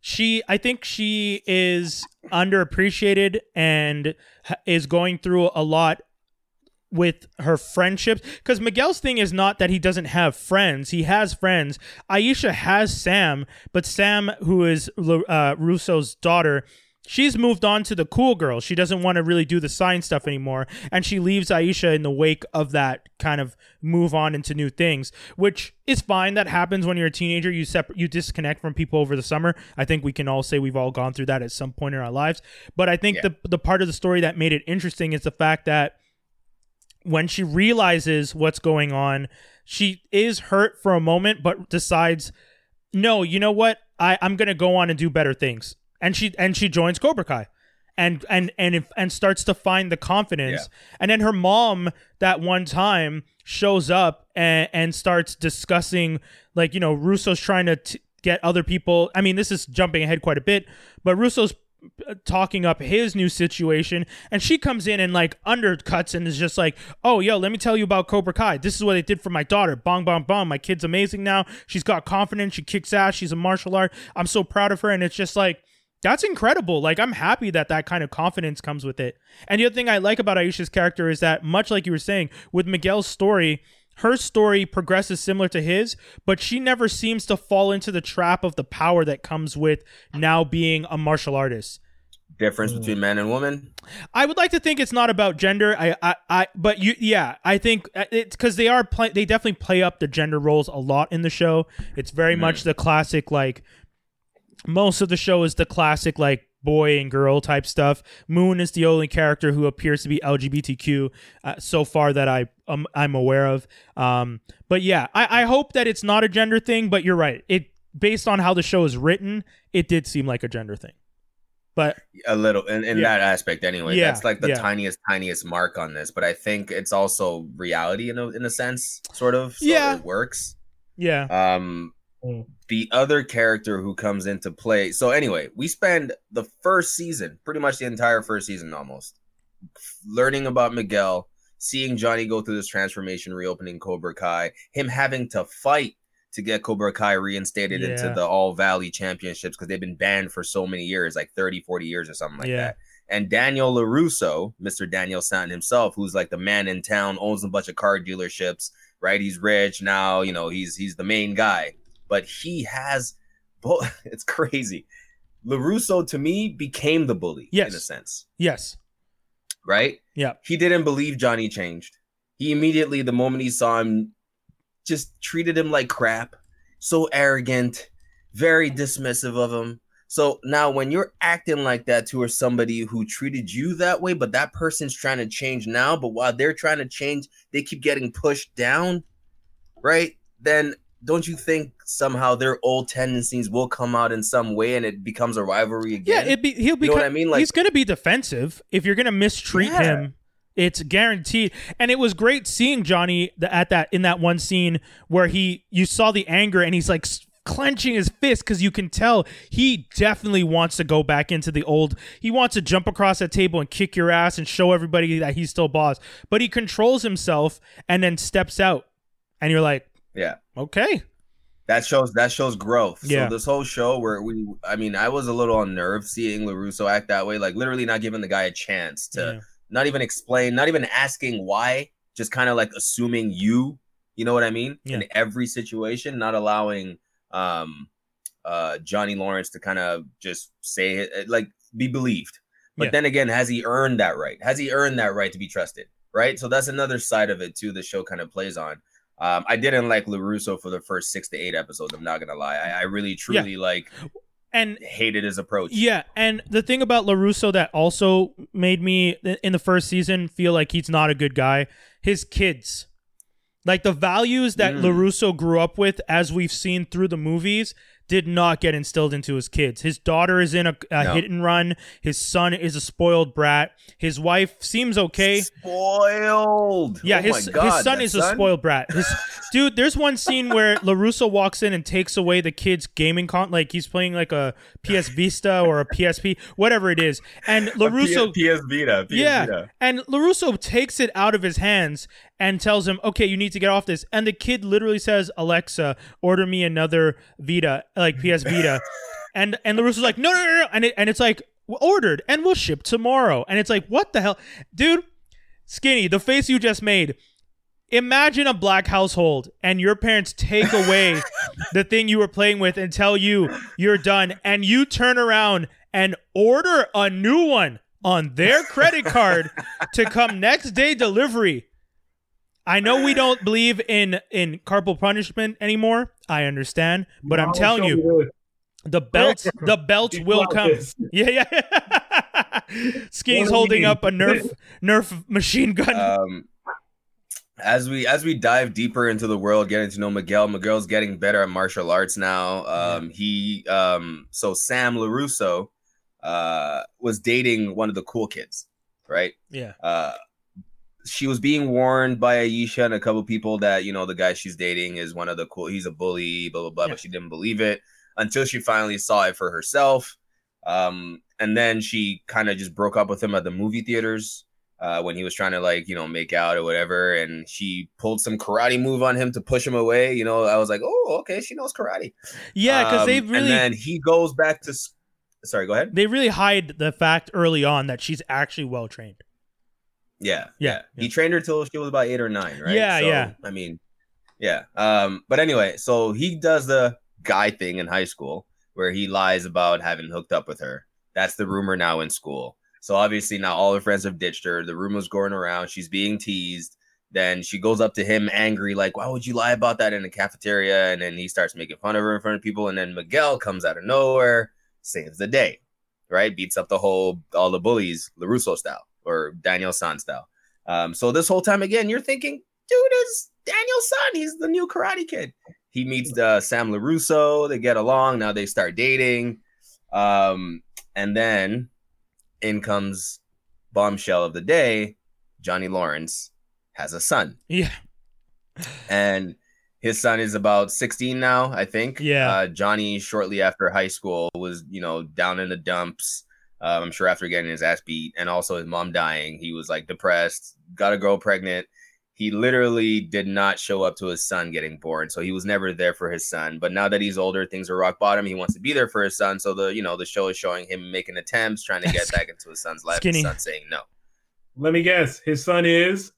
She, I think she is underappreciated and is going through a lot with her friendships. Because Miguel's thing is not that he doesn't have friends; he has friends. Aisha has Sam, but Sam, who is uh, Russo's daughter. She's moved on to the cool girl. She doesn't want to really do the sign stuff anymore, and she leaves Aisha in the wake of that kind of move on into new things, which is fine. That happens when you're a teenager. You separate, you disconnect from people over the summer. I think we can all say we've all gone through that at some point in our lives. But I think Yeah. the the part of the story that made it interesting is the fact that when she realizes what's going on, she is hurt for a moment, but decides, no, you know what? I, I'm gonna go on and do better things. And she and she joins Cobra Kai. And and and if, and starts to find the confidence. And then her mom that one time shows up and, and starts discussing like, you know, Russo's trying to t- get other people. I mean, this is jumping ahead quite a bit, but Russo's Uh, talking up his new situation and she comes in and like undercuts and is just like oh yo let me tell you about cobra kai. This is what they did for my daughter. Bong bong bong. My kid's amazing now. She's got confidence. She kicks ass. She's a martial art. I'm so proud of her. And it's just like that's incredible. Like i'm happy that that kind of confidence comes with it. And the other thing i like about aisha's character is that much like you were saying with miguel's story her story progresses similar to his, but she never seems to fall into the trap of the power that comes with now being a martial artist. difference Mm. between man and woman. I would like to think it's not about gender. I, I, I but you, yeah, I think uh, it's because they are play. They definitely play up the gender roles a lot in the show. It's very Mhm. much the classic like. Most of the show is the classic like boy and girl type stuff. Moon is the only character who appears to be LGBTQ uh, so far that I um, I'm aware of. Um, but yeah, I, I hope that it's not a gender thing. But you're right. It based on how the show is written, it did seem like a gender thing. But A little in, in Yeah. that aspect, anyway. Yeah, That's like the yeah. tiniest, tiniest mark on this. But I think it's also reality in a in a sense, sort of. So Yeah. it works. yeah, Um, Mm. The other character who comes into play. So anyway, we spend the first season, pretty much the entire first season, almost learning about Miguel, seeing Johnny go through this transformation, reopening Cobra Kai, him having to fight to get Cobra Kai reinstated into the All Valley Championships because they've been banned for so many years, like 30, 40 years or something like Yeah. that. And Daniel LaRusso, Mr. Daniel-san himself, who's like the man in town, owns a bunch of car dealerships, right? He's rich now, you know, he's he's the main guy. But he has both it's crazy. LaRusso to me became the bully in a sense, Yes. right? Yeah. He didn't believe Johnny changed. He immediately, the moment he saw him, just treated him like crap. So arrogant, very dismissive of him. So now when you're acting like that towards somebody who treated you that way, but that person's trying to change now, but while they're trying to change, they keep getting pushed down, right? Then don't you think somehow their old tendencies will come out in some way and it becomes a rivalry again. Yeah, it be he'll be You know what I mean? Like- he's gonna be defensive if you're gonna mistreat Yeah. him. It's guaranteed, and it was great seeing Johnny at that in that one scene where he you saw the anger and he's like clenching his fist because you can tell he definitely wants to go back into the old. He wants to jump across that table and kick your ass and show everybody that he's still boss, but he controls himself and then steps out, and you're like, yeah. okay, That shows that shows growth. Yeah. So this whole show where we I mean, I was a little unnerved seeing LaRusso act that way, like literally not giving the guy a chance to Yeah. not even explain, not even asking why, just kind of like assuming you, you know what I mean? In every situation, not allowing um uh Johnny Lawrence to kind of just say it like be believed. But Yeah. then again, has he earned that right? Has he earned that right to be trusted? Right? So that's another side of it too the show kind of plays on. Um, I didn't like LaRusso for the first six to eight episodes. I'm not gonna lie. I, I really truly like and hated his approach. Yeah, and the thing about Larusso that also made me in the first season feel like he's not a good guy, his kids. Like the values that Mm. Larusso grew up with as we've seen through the movies did not get instilled into his kids. His daughter is in a, a No. hit and run. His son is a spoiled brat. His wife seems okay. Spoiled. Yeah, Oh his God, his son is a spoiled brat. His dude, there's one scene where Larusso walks in and takes away the kid's gaming con like he's playing like a PS Vista or a PSP, whatever it is. And Larusso PS Vita. PS yeah, Vita. and Larusso takes it out of his hands and tells him, "Okay, you need to get off this." And the kid literally says, "Alexa, order me another Vita, like PS Vita." and and Larusso's like, "No, no, no, no," and it, and it's like ordered and we'll ship tomorrow. And it's like, what the hell, dude? Skinny, the face you just made. Imagine a black household and your parents take away the thing you were playing with and tell you you're done, and you turn around and order a new one on their credit card to come next day delivery. I know we don't believe in in carpal punishment anymore. I understand, but I'm telling you, the- the belts the belts will come. this. Yeah, yeah. Skinny's What do you holding mean? up a Nerf Nerf machine gun. Um, as we as we dive deeper into the world, getting to know Miguel, Miguel's getting better at martial arts now. Um, he um, so Sam Larusso uh was dating one of the cool kids, right? yeah. uh she was being warned by Aisha and a couple people that you know the guy she's dating is one of the cool he's a bully blah blah blah Yeah. but she didn't believe it until she finally saw it for herself um and then she kind of just broke up with him at the movie theaters uh when he was trying to like you know make out or whatever and she pulled some karate move on him to push him away you know I was like oh okay she knows karate Yeah, because Um, they really. and then he goes back to sorry go ahead they really hide the fact early on that she's actually well trained. Yeah, Yeah, yeah. He trained her till she was about eight or nine, right? Yeah, So, yeah. I mean, yeah. Um, but anyway, so he does the guy thing in high school where he lies about having hooked up with her. That's the rumor now in school. So obviously now all her friends have ditched her. The rumor's going around. She's being teased. Then she goes up to him angry, like, why would you lie about that in the cafeteria? And then he starts making fun of her in front of people. And then Miguel comes out of nowhere, saves the day, right? Beats up the whole, all the bullies, LaRusso style or Daniel-san style. Um, so this whole time, again, you're thinking, dude is Daniel-san. He's the new karate kid. He meets uh, Sam LaRusso. They get along. Now they start dating. Um, and then in comes bombshell of the day Johnny Lawrence has a son. Yeah. And his son is about 16 now, I think. Yeah. Uh, Johnny, shortly after high school, was, you know, down in the dumps. Um, I'm sure after getting his ass beat and also his mom dying, he was like depressed, got a girl pregnant. he literally did not show up to his son getting born. So he was never there for his son. But now that he's older, things are rock bottom. He wants to be there for his son. So the you know the show is showing him making attempts, trying to get back into his son's life. Skinny. His son saying no. Let me guess. His son is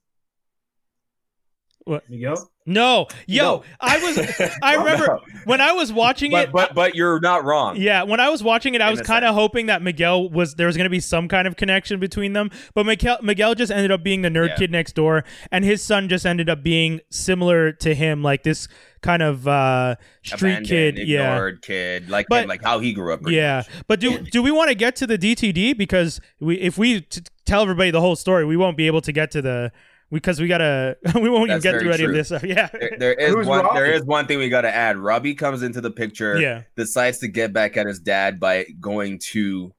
What? Miguel. No, yo, No. I was. I remember when I was watching But it. but but you're not wrong. Yeah, when I was watching it, I In was kind of hoping that Miguel was there was going to be some kind of connection between them, but Miguel Miguel just ended up being the nerd Yeah. kid next door, and his son just ended up being similar to him, like this kind of uh, street Abandoned, kid. Yeah, ignored kid, like But- him, like how he grew up. yeah. much. But do do we want to get to the DTD because we if we t- tell everybody the whole story, we won't be able to get to the because we gotta we won't even get very through any of this. stuff. Yeah, There, there is Who's one. There Robbie? is one thing we got to add. Robbie comes into the picture. yeah, decides to get back at his dad by going to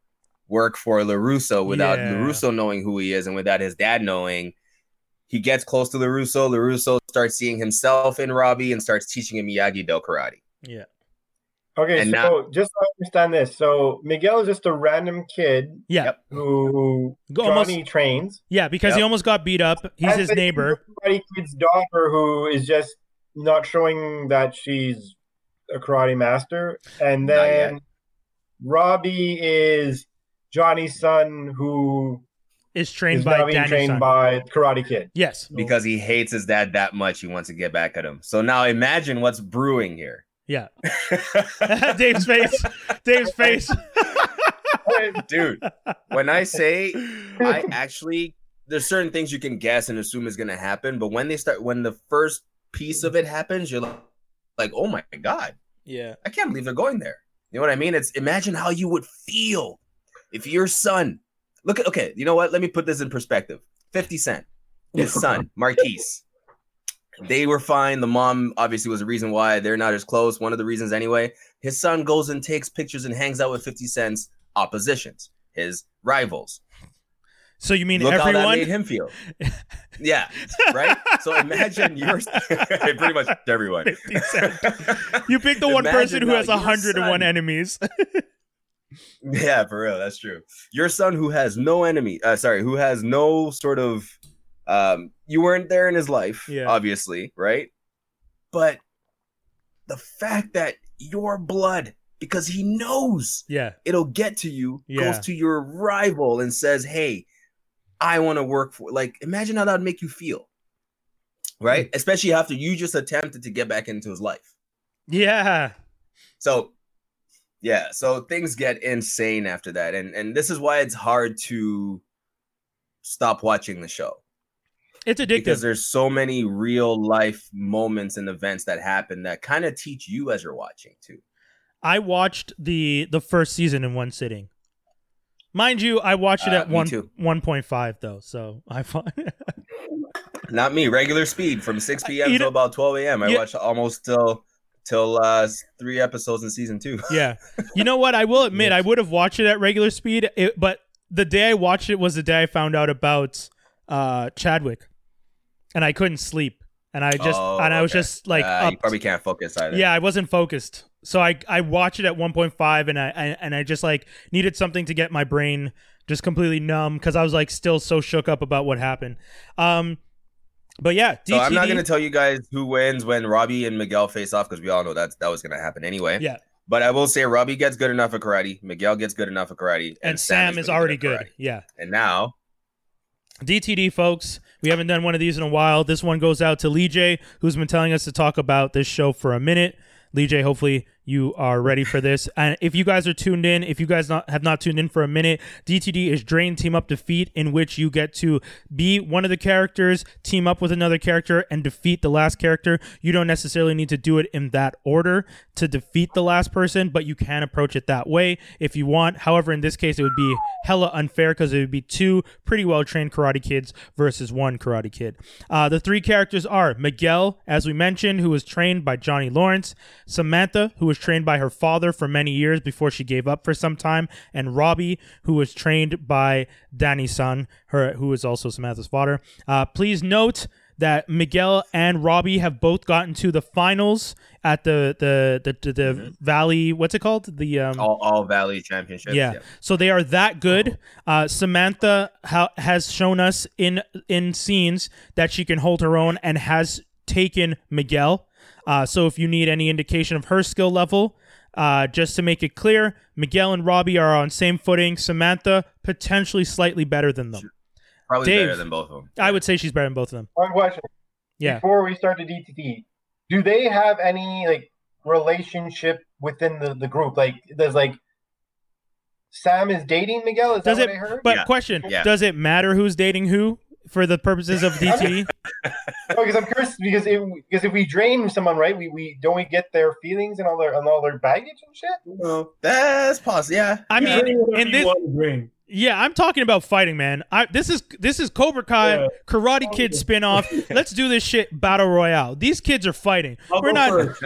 work for LaRusso without Yeah. LaRusso knowing who he is and without his dad knowing. He gets close to LaRusso. LaRusso starts seeing himself in Robbie and starts teaching him Miyagi Do karate. yeah, Okay, And so now- just so I understand this. So Miguel is just a random kid yeah, Yep. who Go almost- Johnny trains. yeah. Because he almost got beat up. He's And his neighbor. Karate Kid's daughter who is just not showing that she's a karate master. And then Robbie is Johnny's son who Is trained is by now being trained son. by Karate Kid. yes. Because he hates his dad that much, he wants to get back at him. So now imagine what's brewing here. Yeah. Dave's face. Dave's face. Dude, when I say I actually there's certain things you can guess and assume is gonna happen, but when they start when the first piece of it happens, you're like, like, oh my god, yeah. I can't believe they're going there. You know what I mean? It's imagine how you would feel if your son look at okay, you know what? Let me put this in perspective. 50 Cent, his son, Marquise. They were fine. The mom obviously was the reason why they're not as close. One of the reasons anyway. His son goes and takes pictures and hangs out with 50 Cent's oppositions, his rivals. So you mean Look how that everyone? made him feel. Yeah, right. So imagine your pretty much everyone. 50 Cent. You pick the one person who has your 101 son- enemies. Yeah, for real, that's true. Your son who has no enemy, uh, sorry, who has no sort of, um, you weren't there in his life, Yeah. obviously, right? But the fact that your blood, because he knows yeah. it'll get to you, Yeah. goes to your rival and says, "Hey, I want to work for." Like, imagine how that would make you feel, right? Mm. Especially after you just attempted to get back into his life. Yeah. So yeah, so things get insane after that. And and this is why it's hard to stop watching the show. It's addictive Because there's so many real life moments and events that happen that kind of teach you as you're watching too. I watched the the first season in one sitting. Mind you, I watched it Uh, at me one one point five though, so I find Not me, regular speed from 6 p.m. You to about 12 a.m. I Yeah. watched almost till till uh three episodes in season two. yeah. You know what? I will admit I would have watched it at regular speed, it, but the day I watched it was the day I found out about uh Chadwick, and I couldn't sleep, and I just Oh, and I was okay. just like Uh, up. you probably can't focus either. Yeah, I wasn't focused. So I I watched it at 1.5 and I, I and I just like needed something to get my brain just completely numb cuz I was like still so shook up about what happened. Um but yeah, So I'm not gonna tell you guys who wins when Robbie and Miguel face off because we all know that that was gonna happen anyway. Yeah. But I will say Robbie gets good enough at karate, Miguel gets good enough at karate, and Sam is really already good. Yeah. And now, DTD folks, we haven't done one of these in a while. This one goes out to Lee J, who's been telling us to talk about this show for a minute. Lee J, hopefully you are ready for this. And if you guys are tuned in, if you guys not, have not tuned in for a minute, DTD is Drain Team Up Defeat, in which you get to be one of the characters, team up with another character, and defeat the last character. You don't necessarily need to do it in that order to defeat the last person, but you can approach it that way if you want. However, in this case, it would be hella unfair because it would be two pretty well trained karate kids versus one karate kid. Uh, the three characters are Miguel, as we mentioned, who was trained by Johnny Lawrence, Samantha, who was trained by her father for many years before she gave up for some time, and Robbie, who was trained by Daniel-san, her who is also Samantha's father. Uh, please note that Miguel and Robbie have both gotten to the finals at the the the, the, the Mhm. Valley. What's it called? The um, All, all Valley Championships. yeah. So they are that good. Uh, Samantha ha- has shown us in in scenes that she can hold her own and has taken Miguel. Uh, so if you need any indication of her skill level, uh, just to make it clear, Miguel and Robbie are on same footing. Samantha potentially slightly better than them. Probably Dave. better than both of them. I would say she's better than both of them. One question. Yeah. Before we start the DTT, do they have any like relationship within the, the group? Like, does like Sam is dating Miguel? Is Does that it? what I heard? But Yeah. question: Yeah. Does it matter who's dating who for the purposes of DTE? because I'm curious because if, because if we drain someone, right, we, we don't we get their feelings and all their and all their baggage and shit. No. That's possible. Yeah. I Yeah, mean, bring whatever in you this want to bring. Yeah, I'm talking about fighting, man. I this is this is Cobra Kai Yeah. Karate Kid spin-off. Let's do this shit battle royale. These kids are fighting. I'll We're not first.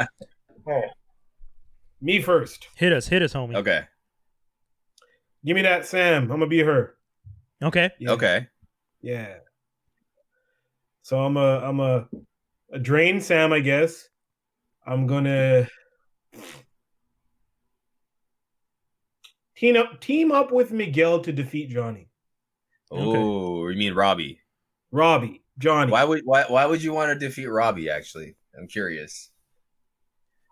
Me first. hit us, hit us, homie. Okay. Give me that Sam. I'm gonna be her. Okay. Yeah. Okay. Yeah. So I'm a I'm a a drain Sam, I guess. I'm gonna team up team up with Miguel to defeat Johnny. Okay. Oh, you mean Robbie? Robbie, Johnny. Why would why why would you want to defeat Robbie? Actually, I'm curious.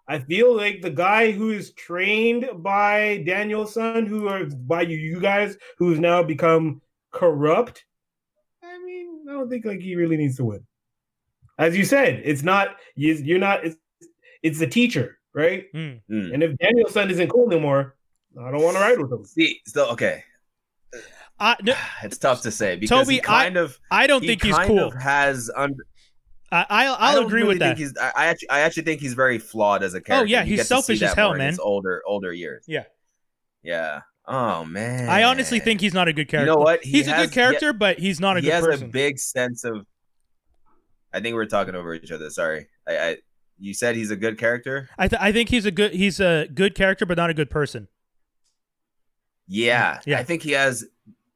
I feel like the guy who is trained by Daniel-san, who are by you, you guys, who's now become corrupt. I don't think like he really needs to win. As you said, it's not you- you're not. It's it's the teacher, right? Hmm. And if Daniel-san isn't cool anymore, I don't want to ride with him. See, still okay. I, no, It's tough to say because Toby, he kind of I don't he think he's kind cool. of has under. I, I'll, I I'll don't agree really with that. think He's, I, I actually, I actually think he's very flawed as a character. Oh yeah, he's selfish as hell, man. his older, older years. Yeah. Yeah. Oh man. I honestly think he's not a good character. You know what? He he's a good character, but he's not a he good person. He has a big sense of. I think we're talking over each other. Sorry. I, I you said he's a good character. I, th- I think he's a good he's a good character, but not a good person. Yeah. Yeah. I think he has.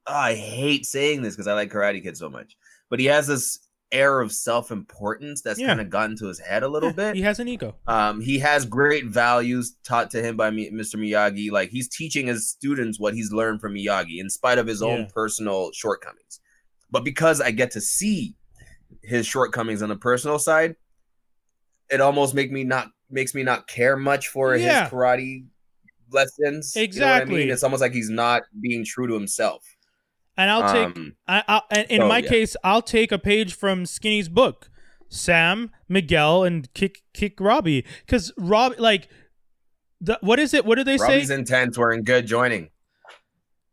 oh, I hate saying this because I like Karate Kid so much, but he has this air of self-importance that's Yeah. kind of gotten to his head a little Yeah, bit. He has an ego. Um, he has great values taught to him by Mr. Miyagi. Like he's teaching his students what he's learned from Miyagi, in spite of his own personal shortcomings. But because I get to see his shortcomings on the personal side, it almost make me not makes me not care much for Yeah. his karate lessons. You know I Exactly. mean? It's almost like he's not being true to himself. And I'll take Um, I, I, and in so, my yeah. case, I'll take a page from Skinny's book, Sam, Miguel, and kick kick Robbie, because Rob like, the what is it? What do they Robbie's say? Robbie's intents were in good joining.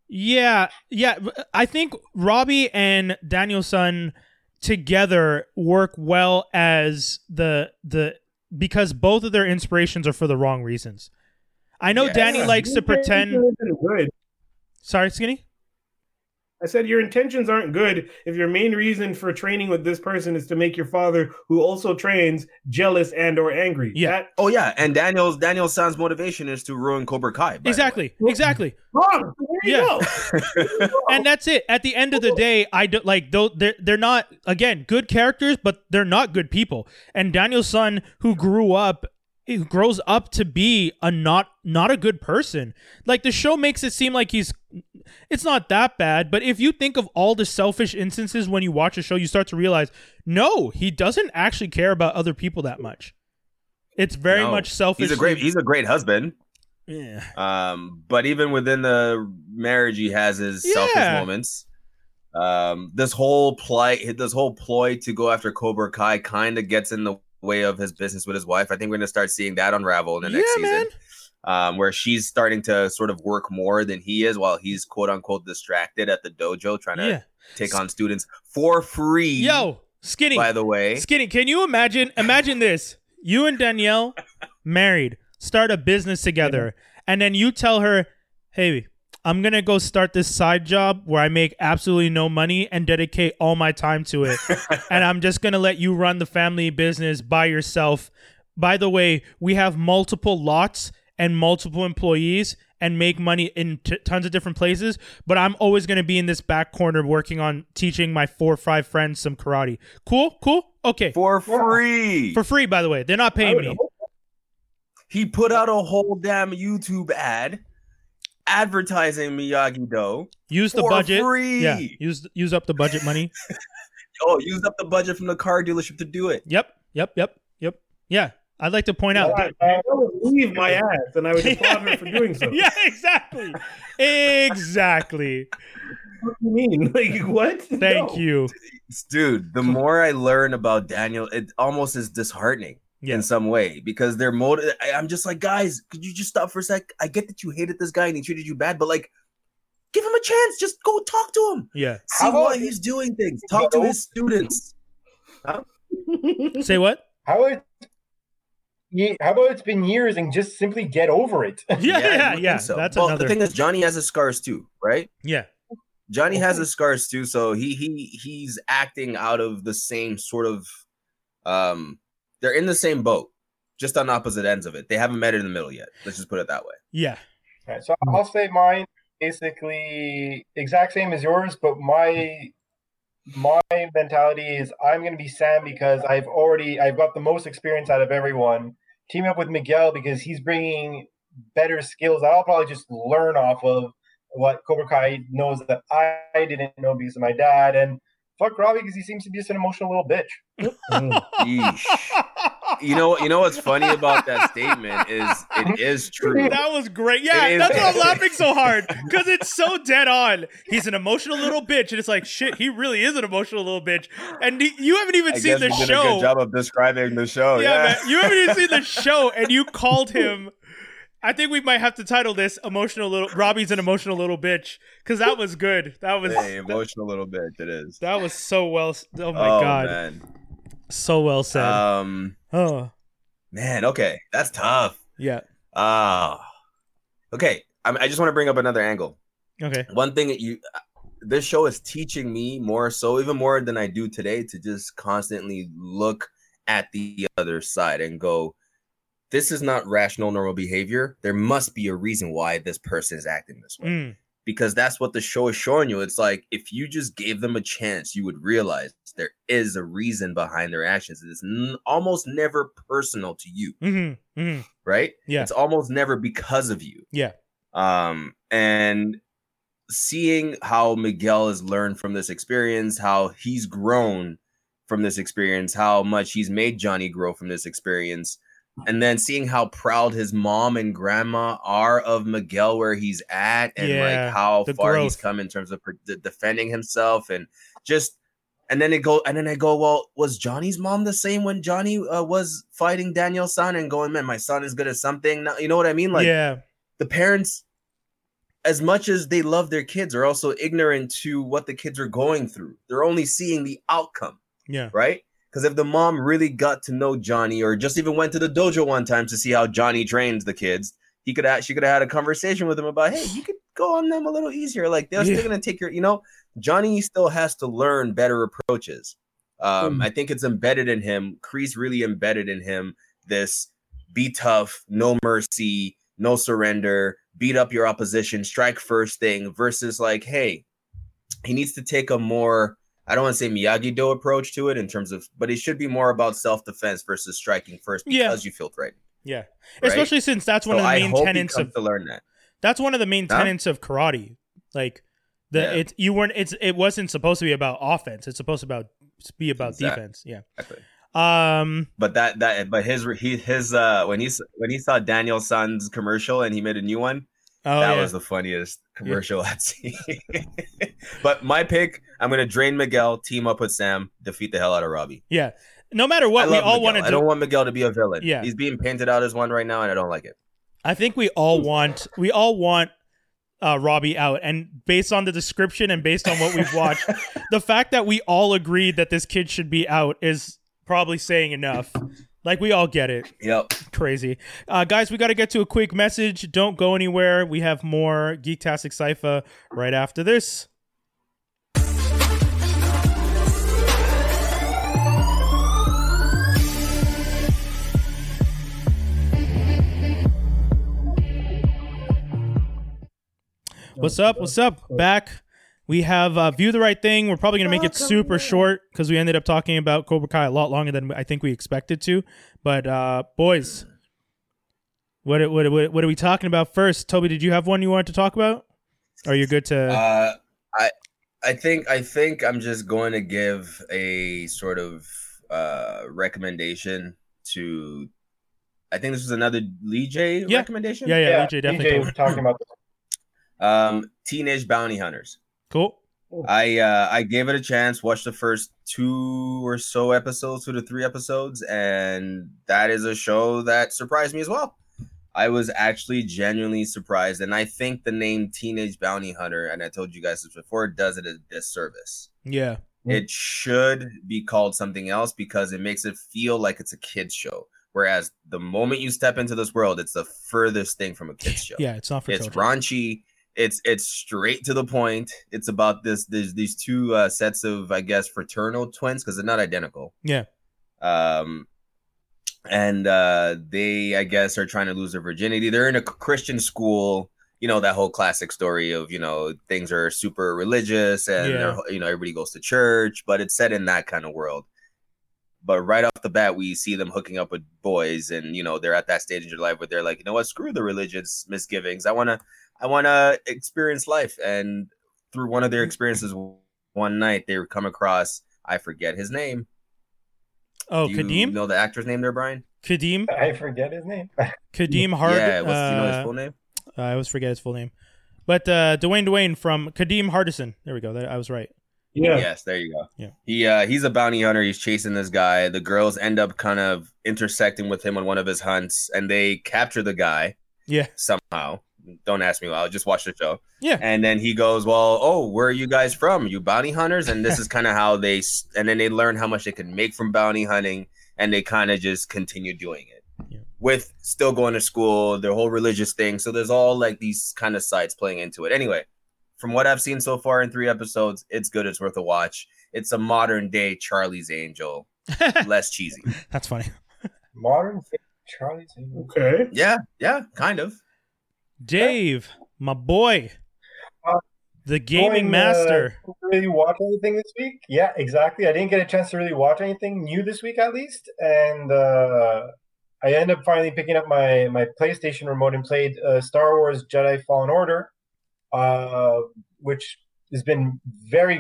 yeah, yeah. I think Robbie and Daniel-san together work well as the the because both of their inspirations are for the wrong reasons. I know Yes. Danny likes to pretend. intentions aren't Good. Sorry, Skinny. I said your intentions aren't good if your main reason for training with this person is to make your father, who also trains, jealous and or angry. Yeah. That, Oh yeah, and Daniel's Daniel-san's motivation is to ruin Cobra Kai. by the way. Exactly, exactly. wrong. There you Yeah. go. and that's it. At the end of the day, I do like though they're they're not again good characters, but they're not good people. And Daniel-san, who grew up, who grows up to be a not not a good person. Like the show makes it seem like he's. It's not that bad, but if you think of all the selfish instances when you watch a show, you start to realize no, he doesn't actually care about other people that much. It's very No. much selfish. He's a great he's a great husband. yeah. Um, but even within the marriage, he has his selfish moments. Um, this whole plight, this whole ploy to go after Cobra Kai, kind of gets in the way of his business with his wife. I think we're gonna start seeing that unravel in the next season, man. Um, where she's starting to sort of work more than he is, while he's quote unquote distracted at the dojo, trying to Yeah. take on students for free. Yo, skinny. by the way, Skinny, can you imagine? Imagine this: you and Danielle married, start a business together, and then you tell her, "Hey, I'm gonna go start this side job where I make absolutely no money and dedicate all my time to it, and I'm just gonna let you run the family business by yourself." By the way, we have multiple lots. And multiple employees and make money in t- tons of different places, but I'm always going to be in this back corner working on teaching my four or five friends some karate. Cool, cool, okay, For free. for free, by the way. They're not paying me. hope- he put out a whole damn YouTube ad advertising Miyagi Do. Use the for budget. free. Yeah, use use up the budget money. Oh, use up the budget from the car dealership to do it. Yep, yep, yep, yep. Yeah, I'd like to point out. that- I would leave my ass, and I would applaud her for doing so. yeah, exactly, exactly. What do you mean? Like what? Thank No. you. Dude, the more I learn about Daniel, it almost is disheartening Yeah. in some way because they're motiv- I- I'm just like, guys, could you just stop for a sec? I get that you hated this guy and he treated you bad, but like, give him a chance. Just go talk to him. Yeah. See How why he's doing things. Talk to his students. Say what? How about ye- how about it's been years and just simply get over it? Yeah, yeah, I yeah. don't so. That's well, another. The thing is, Johnny has his scars too, right? yeah, Johnny has his scars too, so he he he's acting out of the same sort of um they're in the same boat, just on opposite ends of it. They haven't met in the middle yet. Let's just put it that way. yeah, Right, so I'll say mine basically exact same as yours, but my my mentality is I'm going to be Sam because I've already I've got the most experience out of everyone. Team up with Miguel because he's bringing better skills I'll probably just learn off of what Cobra Kai knows that I didn't know because of my dad and fuck Robbie because he seems to be just an emotional little bitch. Yeesh. You know, you know what's funny about that statement is it is true. That was great. Yeah, that's why I'm laughing so hard because it's so dead on. He's an emotional little bitch, and it's like shit. He really is an emotional little bitch, and he- you haven't even I seen guess the you did a show. good job of describing the show. yeah, Yeah, man, you haven't even seen the show, and you called him. I think we might have to title this "Emotional Little." Robbie's an emotional little bitch because that was good. That was Hey, emotional little bit. It is. that was so well. Oh my oh, god, man. so well said. Um, oh man. Okay, that's tough. yeah. Ah. okay. I, I just want to bring up another angle. Okay. one thing that you this show is teaching me more so even more than i do today to just constantly look at the other side and go this is not rational normal behavior. There must be a reason why this person is acting this way. Mm, because that's what the show is showing you. It's like if you just gave them a chance you would realize there is a reason behind their actions. It's n- almost never personal to you. Mm-hmm, mm-hmm. right? Yeah. it's almost never because of you. Yeah. um and seeing how miguel has learned from this experience how he's grown from this experience how much he's made johnny grow from this experience and then seeing how proud his mom and grandma are of miguel where he's at and Yeah, like how far he's come in terms of pre- defending himself and just and then it go and then i go well was johnny's mom the same when johnny uh, was fighting daniel-san and going man my son is good at something now you know what i mean? Like yeah. the parents as much as they love their kids are also ignorant to what the kids are going through. They're only seeing the outcome Yeah. right because if the mom really got to know johnny or just even went to the dojo one time to see how johnny trains the kids he could have she could have had a conversation with him about hey you could go on them a little easier like they're Yeah. still gonna take your you know johnny still has to learn better approaches um Mm. i think it's embedded in him kreese really embedded in him this be tough no mercy no surrender beat up your opposition strike first thing versus like hey he needs to take a more i don't want to say miyagi do approach to it in terms of but it should be more about self-defense versus striking first Yeah. because you feel threatened Yeah. right? Especially since that's one So of the main tenets of to learn that that's one of the main Huh? tenets of karate. Like the Yeah. it you weren't it's it wasn't supposed to be about offense. It's supposed to about be about Exact- defense. Yeah. exactly Um but that that but his he his uh when he when he saw daniel-san's commercial and he made a new one oh that yeah. was the funniest commercial I've seen. but my pick, I'm gonna drain Miguel, team up with Sam, defeat the hell out of Robbie. yeah. No matter what, I we all want to I do don't want Miguel to be a villain. Yeah. he's being painted out as one right now, and I don't like it. I think we all want we all want uh, Robbie out, and based on the description and based on what we've watched, the fact that we all agreed that this kid should be out is probably saying enough. Like we all get it. Yep. Crazy. Uh, guys, we got to get to a quick message. Don't go anywhere. We have more Geektastic Cypher right after this. What's up? What's up? Back we have uh, View the Right Thing. We're probably going to make it super short because we ended up talking about Cobra Kai a lot longer than I think we expected to. But, uh, boys, what, what, what, what are we talking about first? Toby, did you have one you wanted to talk about? Or are you good to. Uh, I, I think I think I'm just going to give a sort of uh, recommendation to. I think this was another Lee J Yeah. recommendation. yeah, yeah, DJ definitely. DJ told was me. talking about this. Um, Teenage Bounty Hunters. Cool. I uh, I gave it a chance. Watched the first two or so episodes, two to three episodes, and that is a show that surprised me as well. I was actually genuinely surprised, and I think the name Teenage Bounty Hunter, and I told you guys this before, does it a disservice. Yeah. It should be called something else because it makes it feel like it's a kids show. Whereas the moment you step into this world, it's the furthest thing from a kids show Yeah, it's not for it's children. raunchy it's it's straight to the point. It's about this there's these two uh, sets of i guess fraternal twins because they're not identical. Yeah. um and uh they i guess are trying to lose their virginity. They're in a christian school you know that whole classic story of you know things are super religious and Yeah. you know everybody goes to church but it's set in that kind of world. But right off the bat we see them hooking up with boys and you know they're at that stage in their life where they're like you know what? Screw the religious misgivings. I want to i want to experience life and through one of their experiences one night they come across i forget his name Oh, Do you Kadeem? know the actor's name there brian Kadeem? I forget his name. Kadeem Hard. yeah what's do you know his uh, full name I always forget his full name. But uh, Dwayne Dwayne from Kadeem Hardison. There we go. That, I was right. Yeah. Yes, there you go. Yeah. He uh he's a bounty hunter. He's chasing this guy. The girls end up kind of intersecting with him on one of his hunts, and they capture the guy Yeah. somehow. Don't ask me. Why I'll just watch the show. Yeah. And then he goes, "Well, oh, where are you guys from? You bounty hunters?" And this is kind of how they. And then they learn how much they can make from bounty hunting, and they kind of just continue doing it. Yeah. With still going to school, their whole religious thing. So there's all like these kind of sides playing into it. Anyway, from what I've seen so far in three episodes, it's good. It's worth a watch. It's a modern day Charlie's Angel, less cheesy. That's funny. Modern Charlie's Angels. Okay. Yeah, yeah, kind of. Dave, my boy. Uh, the gaming Going, uh, master. didn't really watch anything this week. Yeah, exactly. I didn't get a chance to really watch anything new this week, at least. And uh, I ended up finally picking up my my PlayStation remote and played uh, Star Wars Jedi Fallen Order, uh, which has been very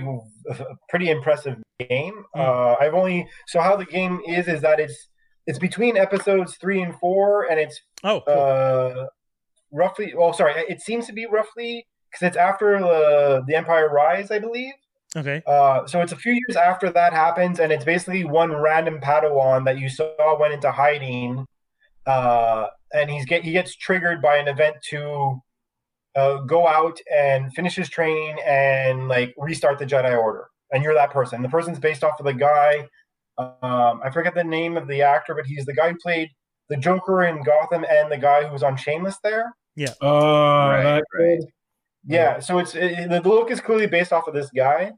a pretty impressive game. Mm. Uh, I've only so how the game is is that it's it's between episodes three and four, and it's oh, cool. Roughly. Well, sorry, it seems to be roughly because it's after the the Empire Rise, I believe. okay. Uh, so it's a few years after that happens, and it's basically one random Padawan that you saw went into hiding, uh, and he's get he gets triggered by an event to uh, go out and finish his training and like restart the Jedi Order, and you're that person. The person's based off of the guy. Um, I forget the name of the actor, but he's the guy who played the Joker in Gotham and the guy who was on Shameless there. Uh, Right, that- right. Yeah, so it's it, the look is clearly based off of this guy.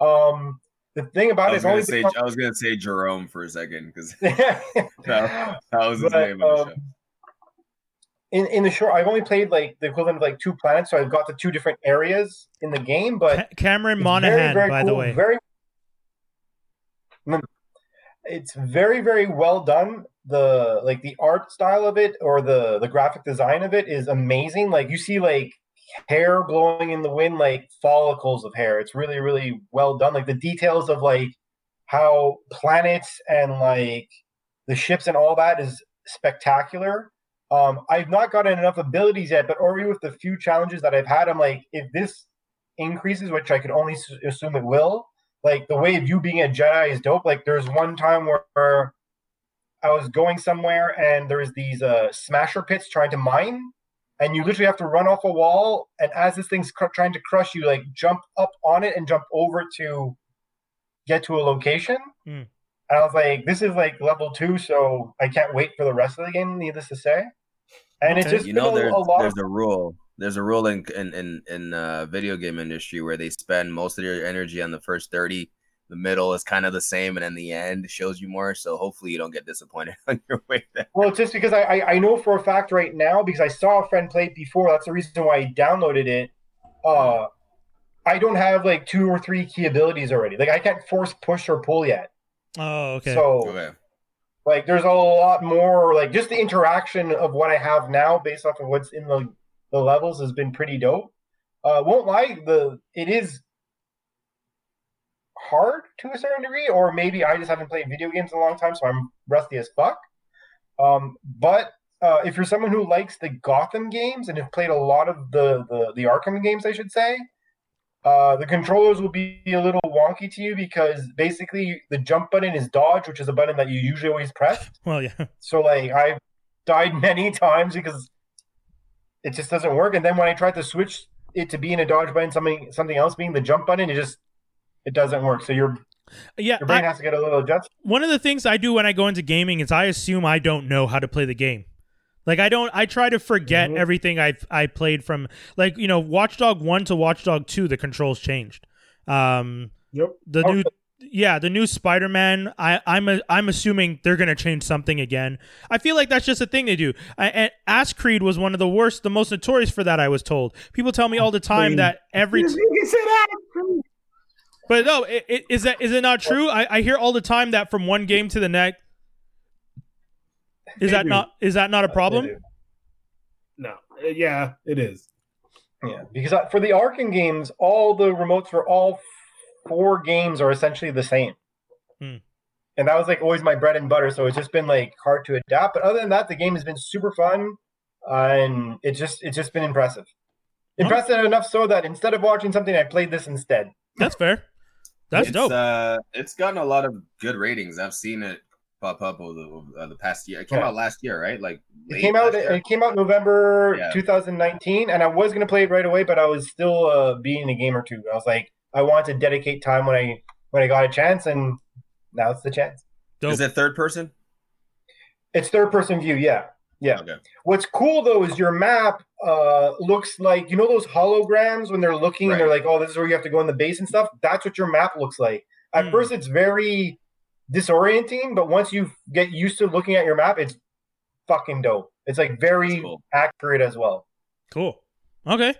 Um, the thing about I it was is gonna only say because- I was gonna say Jerome for a second because that that was his name in the show. in in the short, I've only played like the equivalent of like two planets, so I've got the two different areas in the game. But Ca- Cameron it's Monaghan, very, very by the way. very. It's very very well done. The like the art style of it or the the graphic design of it is amazing. Like you see like hair blowing in the wind, like follicles of hair. It's really really well done. Like the details of like how planets and like the ships and all that is spectacular. Um, I've not gotten enough abilities yet, but already with the few challenges that I've had, I'm like, if this increases, which I could only assume it will, like the way of you being a Jedi is dope. Like there's one time where, where I was going somewhere and there's these uh, smasher pits trying to mine, and you literally have to run off a wall, and as this thing's cr- trying to crush you, like jump up on it and jump over to get to a location. Hmm. And I was like, this is like level two, so I can't wait for the rest of the game. Needless to say, and it's just you been know a, there's a lot. there's Of, a rule there's a rule in in in, in uh, video game industry where they spend most of their energy on the first 30 the middle is kind of the same and then the end shows you more so hopefully you don't get disappointed on your way there well, it's just because I, I I know for a fact right now because I saw a friend play it before. That's the reason why I downloaded it. uh, I don't have like two or three key abilities already. Like I can't force push or pull yet. Oh, okay. So Okay. like there's a lot more like just the interaction of what I have now based off of what's in the the levels has been pretty dope. Uh won't lie, the it is hard to a certain degree, or maybe I just haven't played video games in a long time, so I'm rusty as fuck. Um, but uh, if you're someone who likes the Gotham games and have played a lot of the the, the Arkham games, I should say, uh, the controllers will be a little wonky to you because basically the jump button is dodge, which is a button that you usually always press. well, yeah. So like I've died many times because it just doesn't work. And then when I tried to switch it to being a dodge button, something something else being the jump button, it just it doesn't work. So your Yeah, your brain I- has to get a little adjusted. one of the things I do when I go into gaming is I assume I don't know how to play the game. Like I don't I try to forget Mhm. everything I I played from like you know Watchdog 1 to Watchdog 2 the controls changed. Um Yep. the Oh, new yeah, the new Spider-Man, I I'm a, I'm assuming they're going to change something again. I feel like that's just a thing they do. I, and Ass Creed was one of the worst, the most notorious for that I was told. People tell me all the time that every You can say that. But no, it, it, is that is it not true? I, I hear all the time that from one game to the next. Is They that not is that not a problem? No. Uh, Yeah, it is. Yeah, because I- for the Arkham games, all the remotes were all four games are essentially the same. Hmm. And that was like always my bread and butter, so it's just been like hard to adapt. But other than that, the game has been super fun, uh, and it's just it's just been impressive. Huh? Impressive enough so that instead of watching something, I played this instead. That's fair. That's it's, dope. Uh, it's gotten a lot of good ratings. I've seen it pop up over the, uh, the past year. It came Yeah. out last year, right? Like It came out. year? It came out November Yeah. 2019, and I was gonna play it right away, but I was still uh, being a game or two. I was like, I want to dedicate time when I when I got a chance, and now it's the chance. dope. Is it third person? It's third person view, yeah. Yeah. Okay. What's cool though is your map uh looks like you know those holograms when they're looking and they're like, oh, this is where you have to go in the base and stuff. That's what your map looks like. At Hmm. first, it's very disorienting, but once you get used to looking at your map, it's fucking dope. It's like very cool. accurate as well. cool. Okay.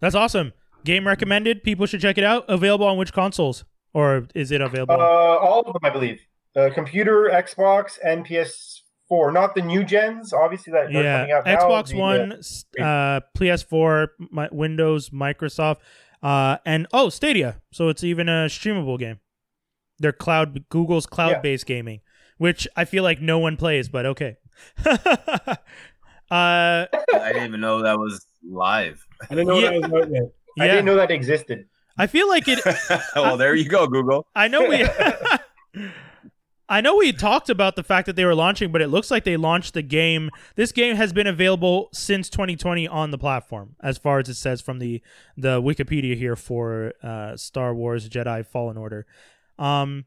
That's awesome. Game recommended. People should check it out. Available on which consoles? Or is it Uh, available? on- all of them, I believe. Uh, computer, Xbox, and PS4. Not the new gens, obviously that are yeah. coming out now. Xbox The, uh, One, s- uh, PS4, my, Windows, Microsoft, uh, and oh, Stadia. So it's even a streamable game. They're cloud Google's cloud-based gaming, which I feel like no one plays, but okay. uh, I didn't even know that was live. I didn't know Yeah. that was out yet. I didn't know that existed. I feel like it. well, there you go, Google. I know we. I know we talked about the fact that they were launching, but it looks like they launched the game. This game has been available since 2020 on the platform, as far as it says from the the Wikipedia here for uh, Star Wars Jedi Fallen Order. Um,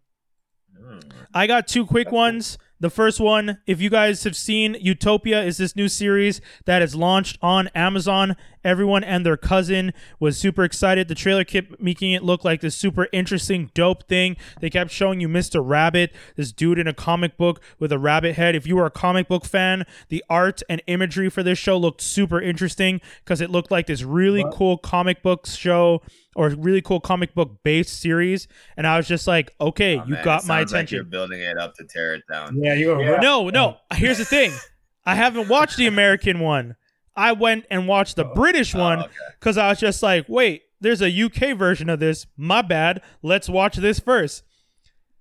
I got two quick ones. The first one, if you guys have seen Utopia, is this new series that is launched on Amazon. Everyone and their cousin was super excited. The trailer kept making it look like this super interesting, dope thing. They kept showing you Mr. Rabbit, this dude in a comic book with a rabbit head. If you were a comic book fan, the art and imagery for this show looked super interesting because it looked like this really cool comic book show or really cool comic book based series. And I was just like, okay, Oh, you man, got it my sounds like attention. you're building it up to tear it down. Yeah, you go. Yeah. No, no. Here's the thing. I haven't watched the American one. I went and watched the oh. British Oh, one okay. because I was just like, wait, there's a UK version of this. My bad. Let's watch this first.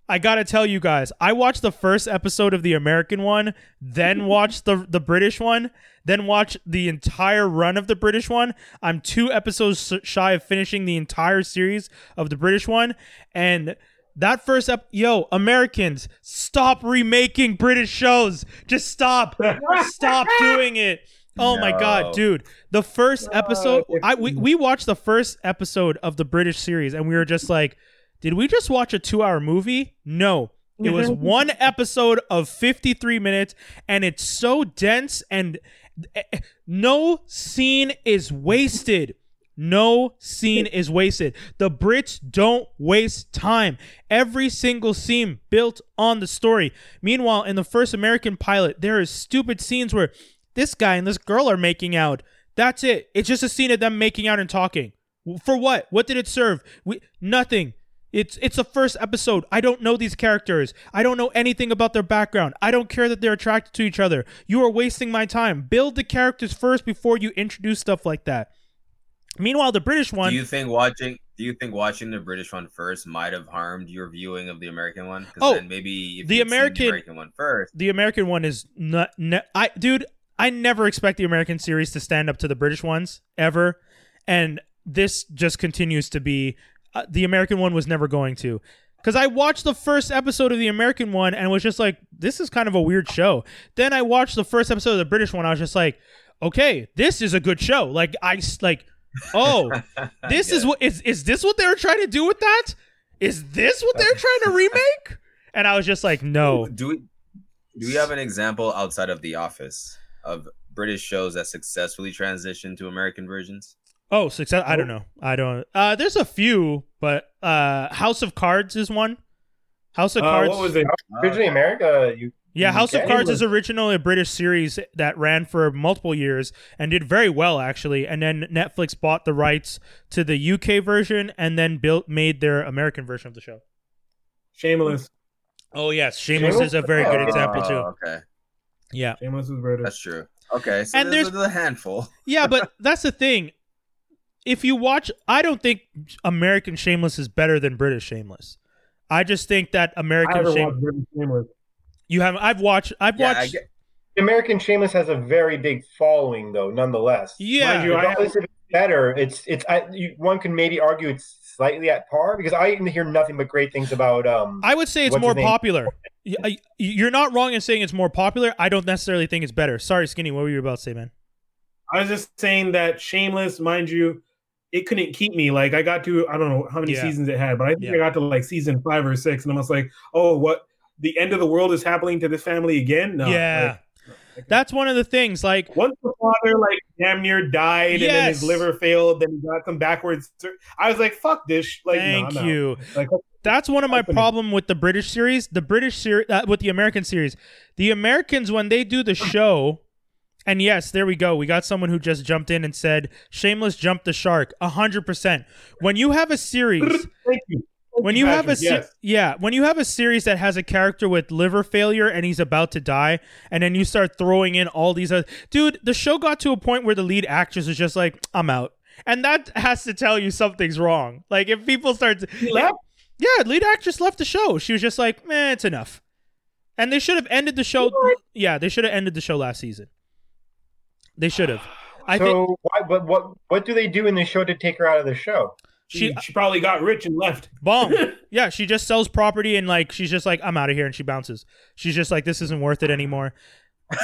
I gotta tell you guys, I watched the first episode of the American one, then watched the the British one, then watched the entire run of the British one. I'm two episodes shy of finishing the entire series of the British one, and that first ep, yo, Americans, stop remaking British shows. Just stop, stop doing it. Oh my god, dude! The first episode, I we, we watched the first episode of the British series, and we were just like, did we just watch a two-hour movie? No, it was one episode of fifty-three minutes, and it's so dense, and eh, eh, no scene is wasted. No scene is wasted. The Brits don't waste time. Every single scene built on the story. Meanwhile, in the first American pilot, there is stupid scenes where this guy and this girl are making out. That's it. It's just a scene of them making out and talking. For what? What did it serve? We nothing. It's it's the first episode. I don't know these characters. I don't know anything about their background. I don't care that they're attracted to each other. You are wasting my time. Build the characters first before you introduce stuff like that. Meanwhile, the British one. Do you think watching? Do you think watching the British one first might have harmed your viewing of the American one? Oh, then maybe if the American- the American one first. the American one is not. Ne- I dude, I never expect the American series to stand up to the British ones ever, and this just continues to be. Uh, the American one was never going to, because I watched the first episode of the American one and was just like, this is kind of a weird show. Then I watched the first episode of the British one. I was just like, okay, this is a good show. Like I s- like, oh, this is what is is this what they were trying to do with that? Is this what they're trying to remake? And I was just like, no. Do we? Do we have an example outside of The Office of British shows that successfully transitioned to American versions? Oh, success. I don't know. I don't. Uh, there's a few, but uh, House of Cards is one. House of Uh, Cards. what was it? Originally America, you Yeah, House of Cards is originally a British series that ran for multiple years and did very well actually. And then Netflix bought the rights to the UK version and then built made their American version of the show. Shameless. Oh yes, Shameless, Shameless? is a very good Oh, example too. Oh, Okay, Yeah, Shameless is British. that's true. Okay, so And there's, there's- a handful. yeah, but that's the thing. If you watch, I don't think American Shameless is better than British Shameless. I just think that American haven't Shameless. watched British Shameless. You haven't. I've watched. I've Yeah, watched. get- American Shameless has a very big following, though. Nonetheless, yeah, Mind you, I regardless if it's better, it's it's. I, you, one can maybe argue it's slightly at par because I hear nothing but great things about. Um, I would say it's more popular. You're not wrong in saying it's more popular. I don't necessarily think it's better. Sorry, Skinny. What were you about to say, man? I was just saying that Shameless, mind you, it couldn't keep me. Like I got to, I don't know how many Yeah. seasons it had, but I think Yeah. I got to like season five or six, and I was like, oh, what? The end of the world is happening to this family again? No. yeah, like, that's one of the things. Like, once the father like damn near died, and then his liver failed, then he got some backwards. I was like, fuck this. Like, thank out. you. Like, That's one of my problem with the British series. The British series uh, with the American series. The Americans when they do the show, and yes, there we go. We got someone who just jumped in and said, "Shameless jumped the shark." A hundred percent. When you have a series. thank you. Thank when you have a se- yes. yeah when you have a series that has a character with liver failure and he's about to die and then you start throwing in all these other dude the show got to a point where the lead actress was just like i'm out and that has to tell you something's wrong like if people start to, He yeah lead actress left the show she was just like man it's enough and they should have ended the show yeah they should have ended the show last season they should have i so think why, but what what do they do in the show to take her out of the show? She, she she probably got rich and left. Bomb. yeah, she just sells property and like she's just like, I'm out of here and she bounces. She's just like, this isn't worth it anymore.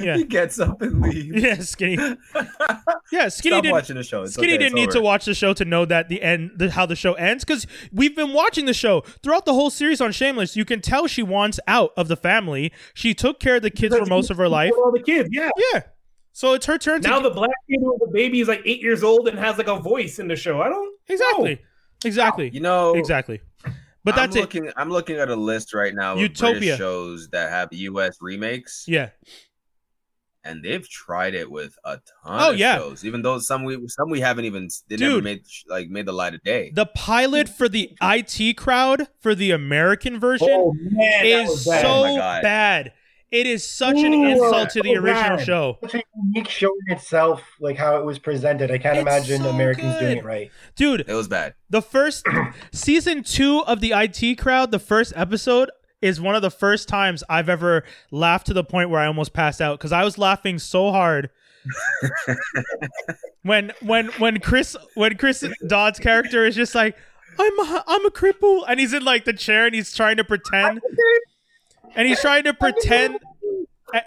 Yeah. he gets up and leaves. Yeah, skinny. Yeah, skinny Stop didn't. watching the show. It's Skinny okay, didn't it's need to watch the show to know that the end, the, how the show ends, because we've been watching the show throughout the whole series on Shameless. You can tell she wants out of the family. She took care of the kids for most of her life. All the kids, yeah. Yeah, so it's her turn to Now the black kid with the baby is like eight years old and has like a voice in the show. I don't exactly, exactly, You know, exactly. But that's I'm it. looking, I'm looking at a list right now of Utopia. British shows that have U.S. remakes, Yeah, and they've tried it with a ton Oh, of yeah. shows. Even though some we some we haven't even they never made like made the light of day. the pilot for the IT crowd for the American version. Oh man, that is was bad. so Oh bad. It is such an insult to the so original bad. show. Such a unique show in itself, like how it was presented. I can't It's imagine so Americans doing it right. Dude, it was bad. the first season 2 of the IT crowd, the first episode is one of the first times I've ever laughed to the point where I almost passed out cuz I was laughing so hard. when when when Chris when Chris O'Dowd's character is just like I'm a, I'm a cripple and he's in like the chair and he's trying to pretend and he's trying to pretend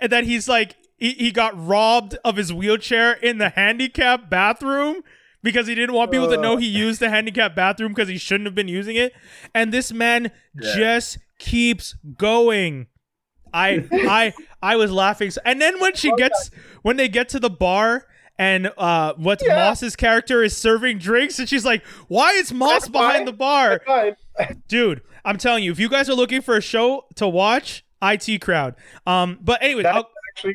that he's like he, he got robbed of his wheelchair in the handicap bathroom because he didn't want people to know he used the handicap bathroom because he shouldn't have been using it. And this man Yeah. just keeps going. I i i was laughing and then when she gets when they get to the bar and uh what's Yeah. moss's character is serving drinks and she's like why is moss behind the bar? Dude i'm telling you if you guys are looking for a show to watch IT crowd um but anyway, actually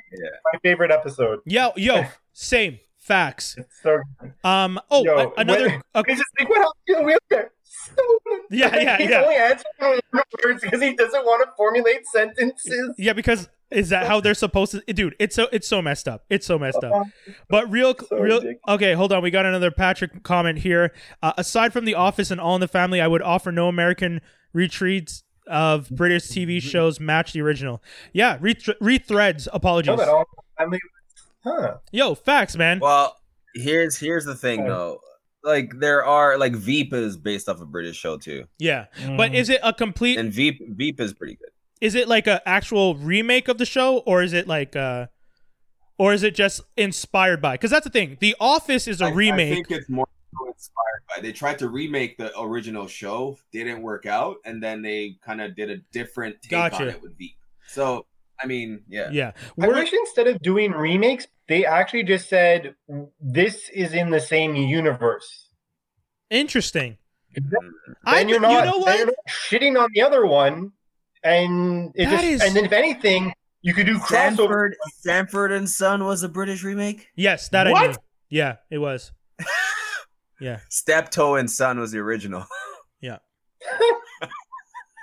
my favorite episode. yo yo same Facts. It's so Um. Oh, Yo, a- another. when- a- It's just like what in the wheelchair? Stolen. Yeah, yeah, He's yeah. only answering words because he doesn't want to formulate sentences. yeah, because is that how they're supposed to? Dude, it's so it's so messed up. It's so messed up. But real, So real. Okay, hold on. We got another Patrick comment here. Uh, aside from The Office and All in the Family, I would offer no American retreats of mm-hmm. British TV mm-hmm. shows match the original. Yeah, reth- rethreads. Apologies. that all family. Huh. Yo, facts, man. Well, here's here's the thing though. Like there are like Veep is based off a British show too, Yeah, mm. but is it a complete? and Veep Veep is pretty good. Is it like a actual remake of the show, or is it like uh, or is it just inspired by? Because that's the thing. The Office is a I- I remake. think it's more so inspired by. They tried to remake the original show, didn't work out, and then they kind of did a different take Gotcha. on it with Veep. So, I mean, Yeah. yeah, I We're- wish instead of doing remakes, they actually just said this is in the same universe. interesting. Then I, you're not, you not, know then what? you're not shitting on the other one, and it That just, is- and then if anything, you could do crossover. Sanford Sanford and Son was a British remake. Yes, that I knew. Yeah, it was. Yeah. Steptoe and Son was the original. yeah,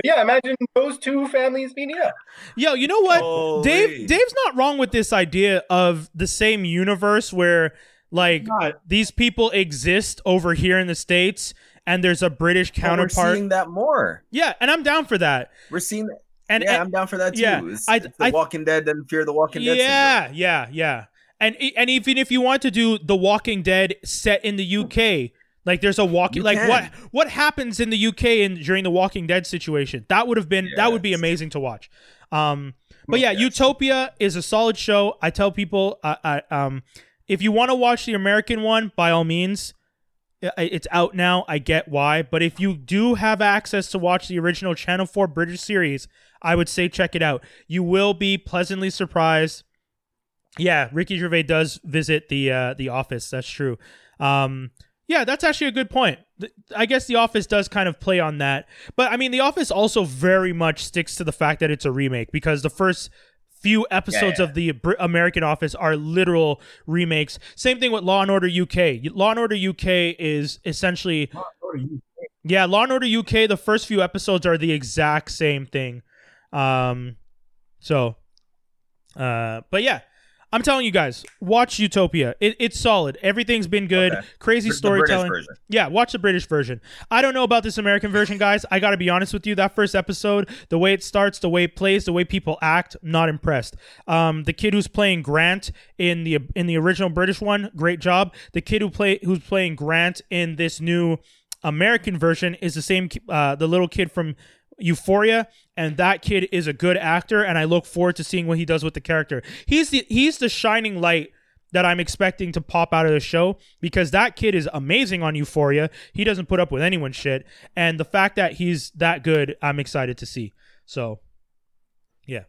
yeah, imagine those two families meeting up. Yo, you know what? Holy. Dave Dave's not wrong with this idea of the same universe where like Not. these people exist over here in the states and there's a British But We're counterpart. seeing that more. yeah, and I'm down for that. We're seeing that. And, yeah, and- I'm down for that too. yeah, it's, I- it's the I- Walking Dead and Fear the Walking Dead. syndrome. yeah, yeah, yeah. And and even if you want to do The Walking Dead set in the UK, like there's a walking like can. what what happens in the UK in during the Walking Dead situation? That would have been that would be amazing to watch. Um but yeah, Yes. Utopia is a solid show. I tell people uh, uh, um if you want to watch the American one, by all means, it's out now. I get why, but if you do have access to watch the original Channel 4 British series, I would say check it out. You will be pleasantly surprised. Yeah, Ricky Gervais does visit the uh, the office. That's true. Um, yeah, that's actually a good point. I guess the Office does kind of play on that, but I mean, the Office also very much sticks to the fact that it's a remake because the first few episodes yeah. of the Br- American Office are literal remakes. Same thing with Law and Order UK. Law and Order UK is essentially yeah, Law and Order UK. The first few episodes are the exact same thing. Um, so, uh, but yeah, I'm telling you guys, watch Utopia. It, it's solid. Everything's been good. Okay. Crazy The- the British storytelling. Yeah, watch the British version. I don't know about this American version, guys. I got to be honest with you. That first episode, the way it starts, the way it plays, the way people act, not impressed. Um, the kid who's playing Grant in the in the original British one, great job. The kid who play who's playing Grant in this new American version is the same. Uh, the little kid from Euphoria, and that kid is a good actor, and I look forward to seeing what he does with the character. He's the he's the shining light that I'm expecting to pop out of the show because that kid is amazing on Euphoria. He doesn't put up with anyone's shit, and the fact that he's that good, I'm excited to see. So, yeah.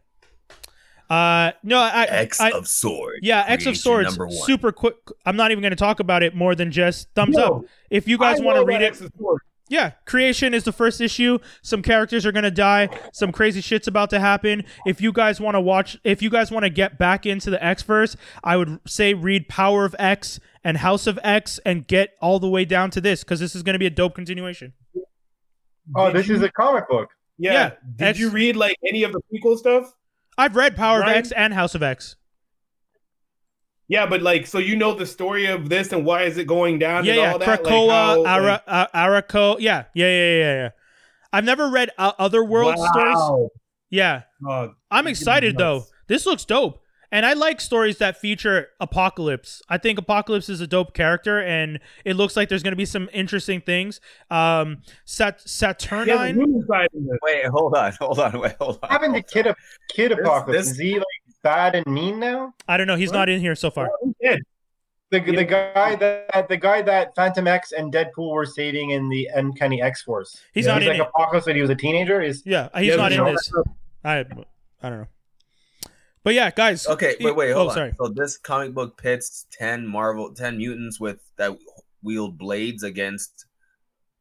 Uh, no, I, X I, of Swords. yeah, X of Swords, Number one. super quick. I'm not even going to talk about it more than just thumbs Yo, up. If you guys want to love read it, of Swords. Yeah, creation is the first issue. Some characters are gonna die. Some crazy shit's about to happen. If you guys want to watch, if you guys want to get back into the X verse, I would say read Power of X and House of X and get all the way down to this because this is gonna be a dope continuation. Oh, Did this you- is a comic book. Yeah. Yeah, Did X- you read like any of the prequel stuff? I've read Power of X and House of X. Yeah, but like, so you know the story of this and why is it going down? Yeah, and yeah, all that? Like, Krakoa, how, Ara, like- uh, Arakko. Yeah, yeah, yeah, yeah, yeah. I've never read uh, other world stories. Yeah, Dog. I'm excited though. This looks dope. And I like stories that feature Apocalypse. I think Apocalypse is a dope character, and it looks like there's going to be some interesting things. Um, Sat- He has a Saturnyne. human side in this. Wait, hold on, hold on, wait, hold on. What happened to hold Kid, Kid This- Apocalypse? this- Is he like bad and mean now? I don't know. He's not in here so far. Oh, he's dead. The, the guy that the guy that Fantomex and Deadpool were saving in the Uncanny X Force. He's Yeah, not He's in like it. Apocalypse when he was a teenager. Is Yeah, he's Yeah, not in this. I, I don't know. But yeah, guys. Okay, wait, wait, Oh, hold on. sorry. So this comic book pits ten Marvel, ten mutants with that wield blades against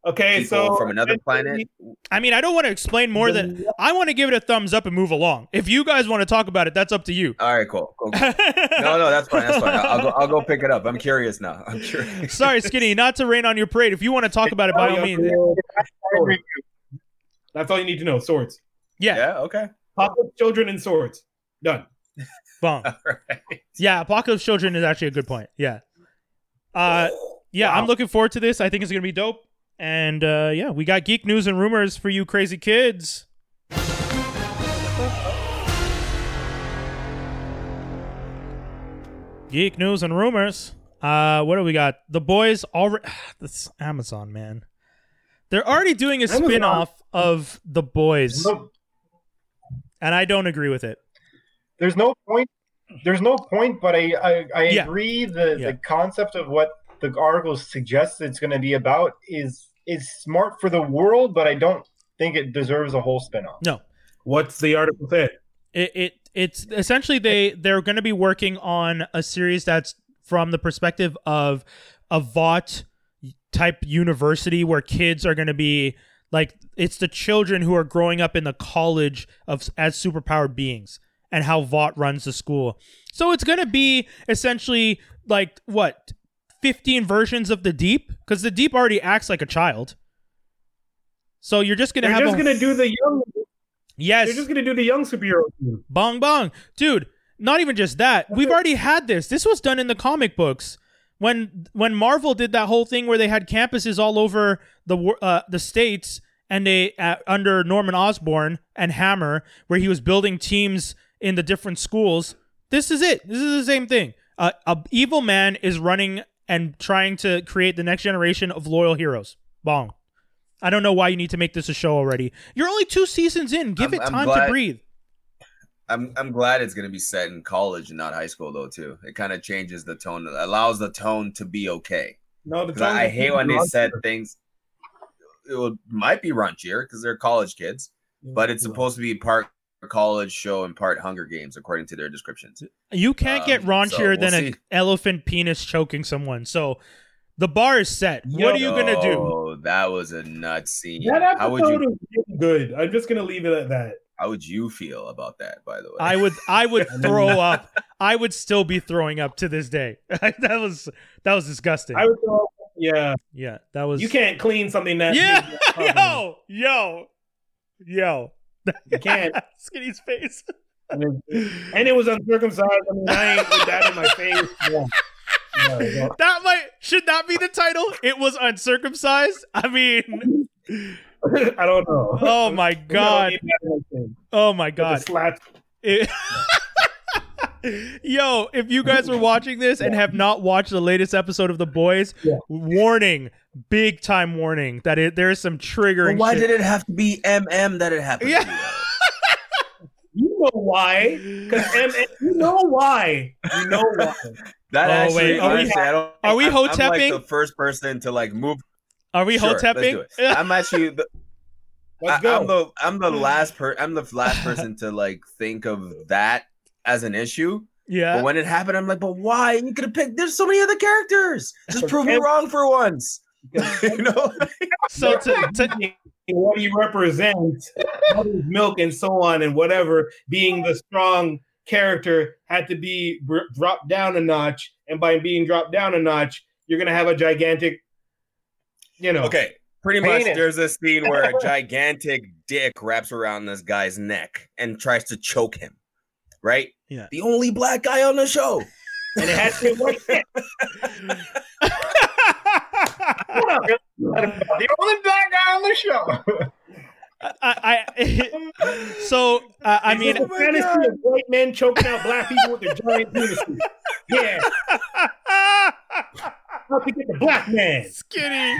Okay, so from another planet. I mean, I don't want to explain more than I want to give it a thumbs up and move along. If you guys want to talk about it, that's up to you. All right, cool. cool, cool. No, no, that's fine. That's fine. I'll, I'll go. I'll go pick it up. I'm curious now. I'm curious. Sorry, Skinny, not to rain on your parade. If you want to talk about it, by all means. That's all you need to know. Swords. Yeah, Yeah. Okay. Apocalypse children and swords. Done. bong. All right. Yeah, Apocalypse Children is actually a good point. Yeah. Uh, yeah, I'm looking forward to this. I think it's gonna be dope. And uh, yeah, we got geek news and rumors for you crazy kids. Geek news and rumors. Uh, what do we got? The boys already. This Amazon man. They're already doing a Amazon. spin-off of The Boys, No, and I don't agree with it. there's no point. There's no point, but I I, I Yeah. agree. The Yeah. the concept of what the article suggests it's going to be about is is smart for the world, but I don't think it deserves a whole spin-off. No, What's the article say? it, it it's essentially they they're going to be working on a series that's from the perspective of a Vought type university where kids are going to be like it's the children who are growing up in the college of as superpowered beings and how Vought runs the school. So it's going to be essentially like what 15 versions of the Deep because the Deep already acts like a child. So you're just to They're have just a, gonna do the young. yes They're just gonna do the young superhero. Bong bong. Dude, not even just that. We've already had this. This was done in the comic books. When when Marvel did that whole thing where they had campuses all over the uh, the states and they uh, under Norman Osborn and Hammer where he was building teams in the different schools. This is it. This is the same thing. Uh, a evil man is running and trying to create the next generation of loyal heroes. Bong. I don't know why you need to make this a show already. You're only two seasons in. Give I'm- it I'm time to breathe. I'm I'm glad it's gonna be set in college and not high school though too. It kind of changes the tone. It allows the tone to be okay. No, the 'Cause I, I hate when they said things. It would, might be raunchier because they're college kids, but it's supposed to be part college show and part Hunger Games according to their descriptions. You can't get Um, raunchier so we'll than an elephant penis choking someone. So the bar is set. what are you gonna do? Oh, that was a nuts scene. That episode How would you was good. I'm just gonna leave it at that. how would you feel about that? By the way, I would I would throw up. I would still be throwing up to this day. that was that was disgusting. I would go, yeah. yeah, that was You can't clean something that. Yeah, yo, yo, yo. You can't. Skinny's face. And it, was uncircumcised. I mean, I ain't with that in my face. Yeah. No, no. That might should not be the title. It was uncircumcised. I mean, I don't know. oh my god. Oh my god. God. It- Yo, if you guys were watching this and have not watched the latest episode of The Boys, Yeah. warning, big time warning that it, there is some triggering. But why shit. did it have to be MM that it happened? Yeah. To, know why? Because you know why. You know why. That Oh, actually, wait, are we- I don't. are we I'm, I'm like the first person to like move. Are we Sure, let's hotepping? I'm actually. The, Let's I, go. I'm the I'm the mm. last per I'm the last person to like think of that as an issue. yeah. But when it happened, I'm like, but why? You could have picked. There's so many other characters. Just prove me wrong for once. you know. So to, to what he represents, milk and so on and whatever, being the strong character had to be br- dropped down a notch, and by being dropped down a notch, you're gonna have a gigantic, you know. Okay. Pretty much, Penis. there's a scene where a gigantic dick wraps around this guy's neck and tries to choke him. Right? Yeah. The only black guy on the show. and it has to be one the only black guy on the show. I, I so uh, I mean a fantasy of white men choking out black people with their giant penises. Yeah, how to get the black man? skinny.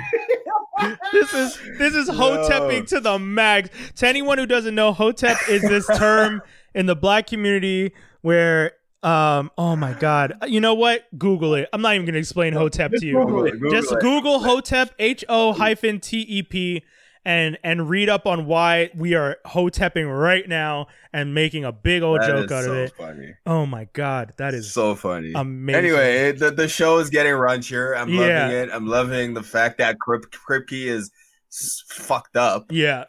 this is this is hotepping to the max. To anyone who doesn't know, hotep is this term in the black community where um oh my god. You know what? Google it. I'm not even gonna explain hotep Just to you. Google it. Google Just it. Google hotep H O hyphen T E P and and read up on why we are hotepping right now and making a big old That joke out so of it. funny. Oh my god, that is so funny. amazing. Anyway, the, the show is getting raunchier. I'm Yeah. loving it. I'm loving the fact that Krip, Kripke is fucked up. Yeah.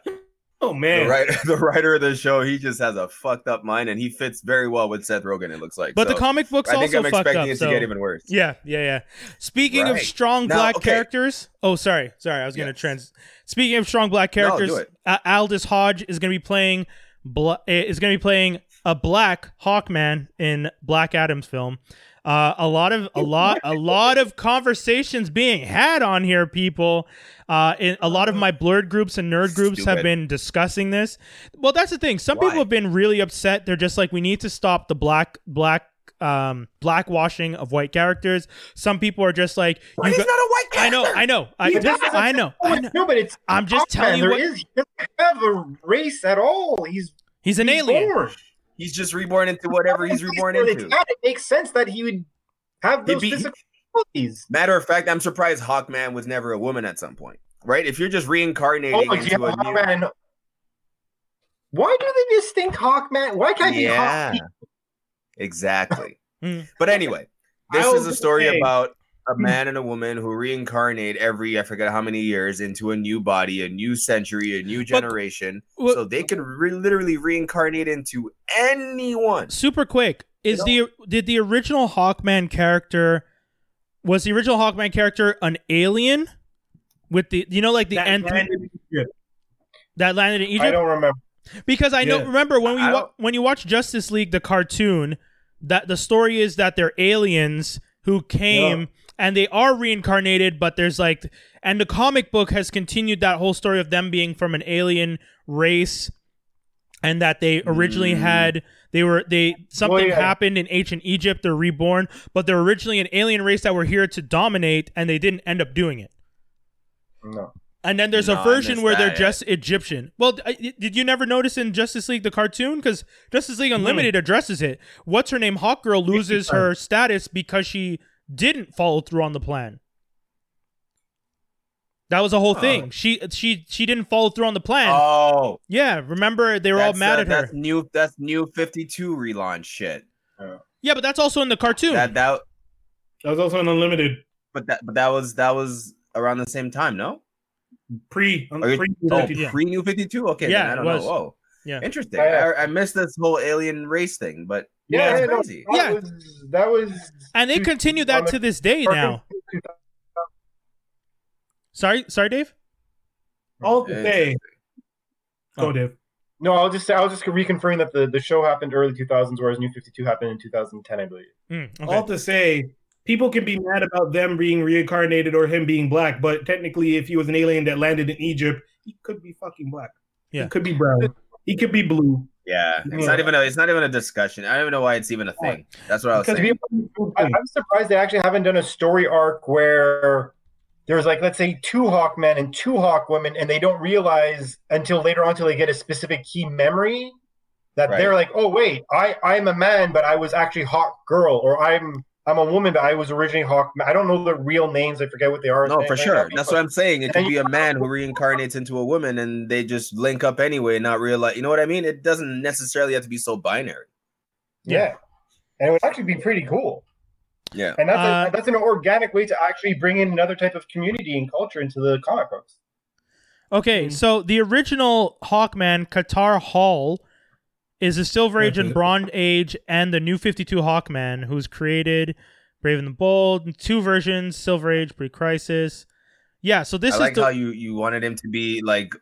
Oh The man, writer, the writer of the show, he just has a fucked up mind, and he fits very well with Seth Rogen. It looks like. But the comic books I think also I'm expecting up. it to get even worse. Yeah, yeah, yeah. Speaking of strong Now, black okay. characters. Oh, sorry, sorry. I was gonna trans. Speaking of strong black characters, it. uh, Aldis Hodge is gonna be playing. Bla- is gonna be playing a black Hawkman in Black Adam's film. Uh, a lot of a lot a lot of conversations being had on here, people. Uh, in, a lot of my blurred groups and nerd groups have been discussing this. Well, that's the thing. Some Why? people have been really upset. They're just like, we need to stop the black black um blackwashing of white characters. Some people are just like, you he's got- not a white I know. I know, I, just, I know, I know. No, but it's I'm just telling you There what. is- he doesn't have a race at all. He's He's an he's alien. born. He's just reborn into whatever he's reborn into. It's it makes sense that he would have He'd those be- physical abilities. Matter of fact, I'm surprised Hawkman was never a woman at some point. Right? If you're just reincarnating Oh, into yeah, a new, Hawkman. Why do they just think Hawkman? Why can't he yeah, Hawkman? exactly. Mm. But anyway, this is a story saying- about a mm. man and a woman who reincarnate every I forget how many years into a new body, a new century, a new generation, Well- so they can re- literally reincarnate into anyone. Super quick. Is the did the original Hawkman character was the original Hawkman character an alien with the you know like the That N landed- yeah. that landed in Egypt? I don't remember. Because I know remember when we wa- when you watch Justice League the cartoon that the story is that they're aliens who came and they are reincarnated but there's like and the comic book has continued that whole story of them being from an alien race and that they originally Mm. had they were they something yeah. happened in ancient Egypt they're reborn but they're originally an alien race that were here to dominate and they didn't end up doing it No. and then there's No, a I version missed where they're that, yeah. just Egyptian. Well, did you never notice in Justice League the cartoon? Because Justice League Unlimited addresses it. What's her name? Hawkgirl loses her status because she didn't follow through on the plan. That was a whole Oh. thing. She she she didn't follow through on the plan. Oh, yeah, remember they were all mad uh, at her. That's new. That's new Fifty Two relaunch shit. Yeah, but that's also in the cartoon. That that. That was also in unlimited But that. But that was that was around the same time. No. pre. Are you- pre Oh, Yeah. pre New Fifty Two. Okay. Yeah, then I don't was. know. Oh, Yeah. Interesting. Yeah. I, I missed this whole alien race thing, but Yeah, yeah, yeah, no, that Yeah. was that was and they continue that to this day now. Sorry, sorry, Dave. all to say. Interesting. Go, Oh. Dave. No, I'll just I'll just reconfirm that the, the show happened early 2000s, whereas New 52 happened in 2010, I believe. Mm, okay. All to say, people can be mad about them being reincarnated or him being black, but technically, if he was an alien that landed in Egypt, he could be fucking black. Yeah. He could be brown. He could be blue. Yeah, it's Yeah. not even a. It's not even a discussion. I don't even know why it's even a thing. That's what I was Because saying. people, I, I'm surprised they actually haven't done a story arc where there's like, let's say, two hawk men and two hawk women, and they don't realize until later on, until they get a specific key memory, that Right. they're like, oh wait, I I'm a man, but I was actually Hawk Girl, or I'm I'm a woman, but I was originally Hawk. I don't know the real names. I forget what they are. No, for sure. That's what I'm saying. It could be a man who reincarnates into a woman, and they just link up anyway, and not realize. You know what I mean? It doesn't necessarily have to be so binary. Yeah. And it would actually be pretty cool. Yeah. And that's Uh, a, that's an organic way to actually bring in another type of community and culture into the comic books. Okay, Mm. so the original Hawkman, Katar Hol, is the Silver Age and. Bronze Age and the New 52 Hawkman, who's created Brave and the Bold, two versions, Silver Age, Pre Crisis. Yeah, so this I is like the, how you you wanted him to be like.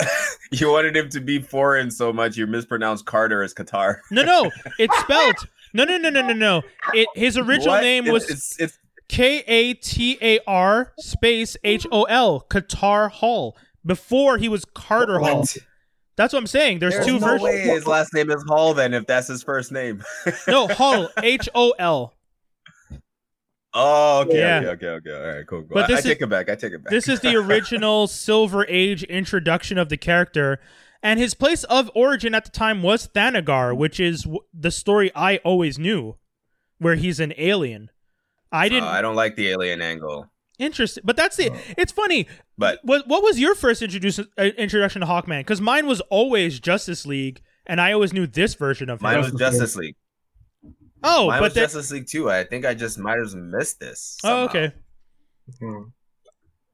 you wanted him to be foreign so much you mispronounced Carter as Qatar. No, no, it's spelled. No, no, no, no, no, no. It his original What? name was it's it's K A T A R space H O L, Katar Hol. Before he was Carter Hall. That's what I'm saying. There's, There's two no versions. way his last name is Hall then if that's his first name. No, Hall, H O L. Oh, okay, Yeah. okay, okay, okay. All right, cool. cool. But I, I is- take it back. I take it back. This is the original Silver Age introduction of the character, and his place of origin at the time was Thanagar, which is w- the story I always knew, where he's an alien. I Uh, didn't. I don't like the alien angle, interesting, but that's it. It's funny. but What What was your first introduce, uh, introduction to Hawkman? Because mine was always Justice League, and I always knew this version of him. mine was Justice Justice League. oh, mine but was then, Justice League too. I think I just might have missed this. oh, somehow. okay. Hmm.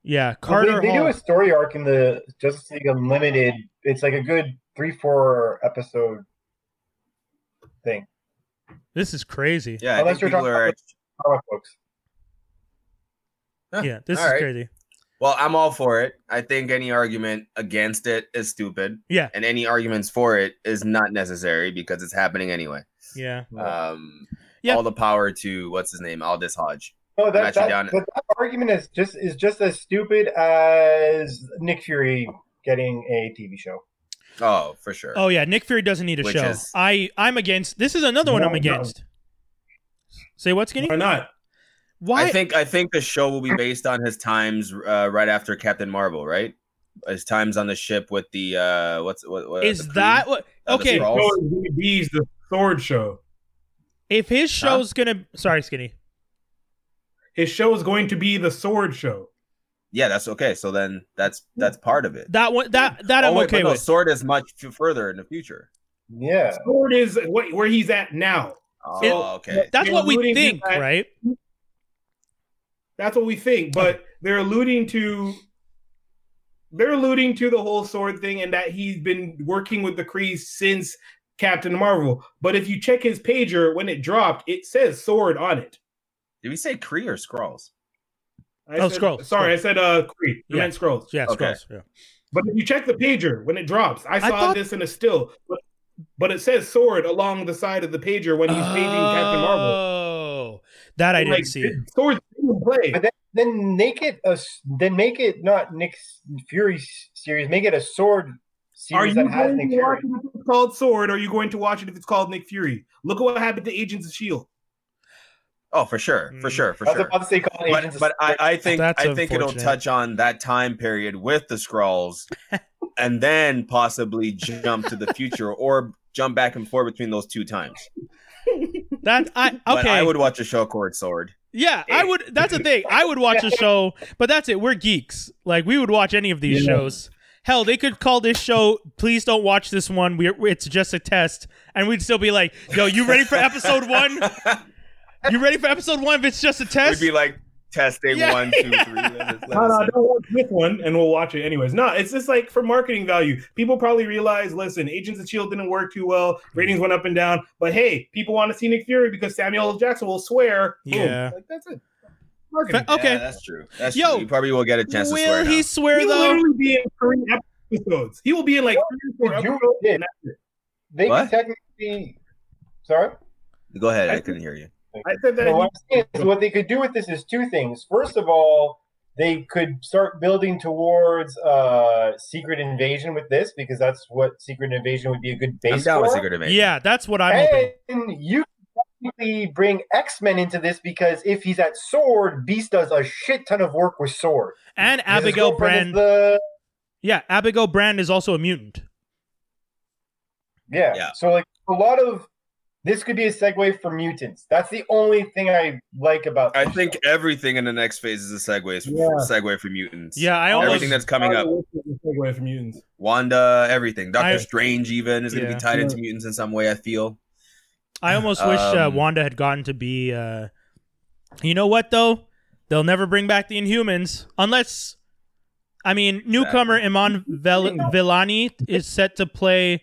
Yeah, Well, Carter they, they do a story arc in the Justice League Unlimited. It's like a good three, four episode thing. This is crazy. Yeah, I Unless think you're people talking are. about comic books. Huh, Yeah, this all is right. crazy. Well, I'm all for it. I think any argument against it is stupid, Yeah, and any arguments for it is not necessary because it's happening anyway. yeah. Um, Yeah. all the power to what's his name, Aldis Hodge. No, that, that, down- but that argument is just is just as stupid as Nick Fury getting a TV show. Oh, for sure. Oh yeah, Nick Fury doesn't need a Which show. is- I I'm against. This is another one No, I'm no. against. Say what, Skinny? Why not? Why? I think I think the show will be based on his times uh, right after Captain Marvel, right? His times on the ship with the uh, what's what, what is the crew? that what? Uh, the Okay, Skrull? No, it's gonna be the sword show. if his show's gonna, sorry, Skinny. His show is going to be the sword show. Yeah, that's okay. So then that's that's part of it. That one, that that I'm oh, wait, okay but no, with. Sword is much further in the future. Yeah. Sword is what, where he's at now. Oh, It- okay. That's what we think, right? That's what we think, but they're alluding to they're alluding to the whole sword thing and that he's been working with the Kree since Captain Marvel. But if you check his pager when it dropped, it says sword on it. Did we say Kree or Skrulls? I Oh, said, Skrulls, Sorry, Skrulls. I said uh Kree. I Yeah. meant Skrulls. Yeah, Okay. Skrulls, yeah. But if you check the pager when it drops, I saw thought- this in a still, but, but it says sword along the side of the pager when he's paging Captain Marvel. Oh, that I didn't Like, see. Sword's in play. But then, then make it a then make it not Nick Fury series. Make it a sword Are series you that has Nick to Fury. it if it's called Sword? Or are you going to watch it if it's called Nick Fury? Look at what happened to Agents of Shield. Oh, for sure, for Mm. sure, for I was sure. about to say call But, Agents of but I, I think That's I think it'll touch on that time period with the Skrulls, and then possibly jump to the future or jump back and forth between those two times. That I But okay. I would watch a show called Sword. Yeah, I would. That's the thing. I would watch a show, but that's it. We're geeks. Like we would watch any of these Yeah. shows. Hell, they could call this show. Please don't watch this one. We're it's just a test, and we'd still be like, "Yo, you ready for episode one? You ready for episode one? If it's just a test, We'd test." be like testing Yeah. one, two, three. Let us- let No, no, don't watch this one, and we'll watch it anyways. No, it's just like for marketing value. People probably realize, listen, Agents of Shield didn't work too well. Ratings went up and down, but hey, people want to see Nick Fury because Samuel L. Jackson will swear. Boom. Yeah. like, that's it. Marketing. Fa- okay. Yeah, that's true. That's Yo, true. You probably will get a chance to swear. he now. swear He will though? literally be in three episodes. He will be in like three or four episodes. did. and that's it. they What? could technically. Sorry. Go ahead. I couldn't hear you. I said that. No, what is what they could do with this is two things. First of all, they could start building towards uh, Secret Invasion with this because that's what Secret Invasion would be a good base I'm down for. with Secret Invasion. Yeah, that's what I'm hoping. and you can technically bring X Men into this because if he's at Sword, Beast does a shit ton of work with Sword. And Because his Abigail Brand. The, Yeah, Abigail Brand is also a mutant. yeah. Yeah. So like a lot of this could be a segue for mutants. That's the only thing I like about. I think show. everything in the next phase is a segue. Yeah. Segue for mutants. Yeah, I almost. everything that's coming up. Segue from mutants. Wanda, everything. Doctor I- Strange even is going to be tied into mutants in some way. I feel. I almost wish uh, Um, Wanda had gotten to be. Uh, you know what though? They'll never bring back the Inhumans unless. I mean, newcomer Iman Vel- Vellani is set to play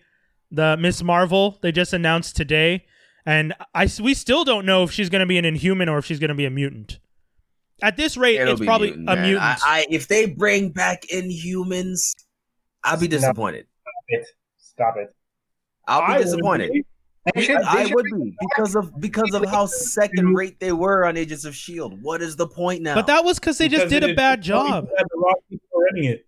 the Miss Marvel. They just announced today, and I we still don't know if she's going to be an Inhuman or if she's going to be a mutant. At this rate, It'll it's probably mutant, a man. mutant. I, I, if they bring back Inhumans, I'll be No. disappointed. it. Stop it. I'll I be would disappointed. be. They should. They I would be because of because of how second rate they were on Agents of Shield. What is the point now? but that was because they just Because did a bad it'll show you job. The wrong people were running it.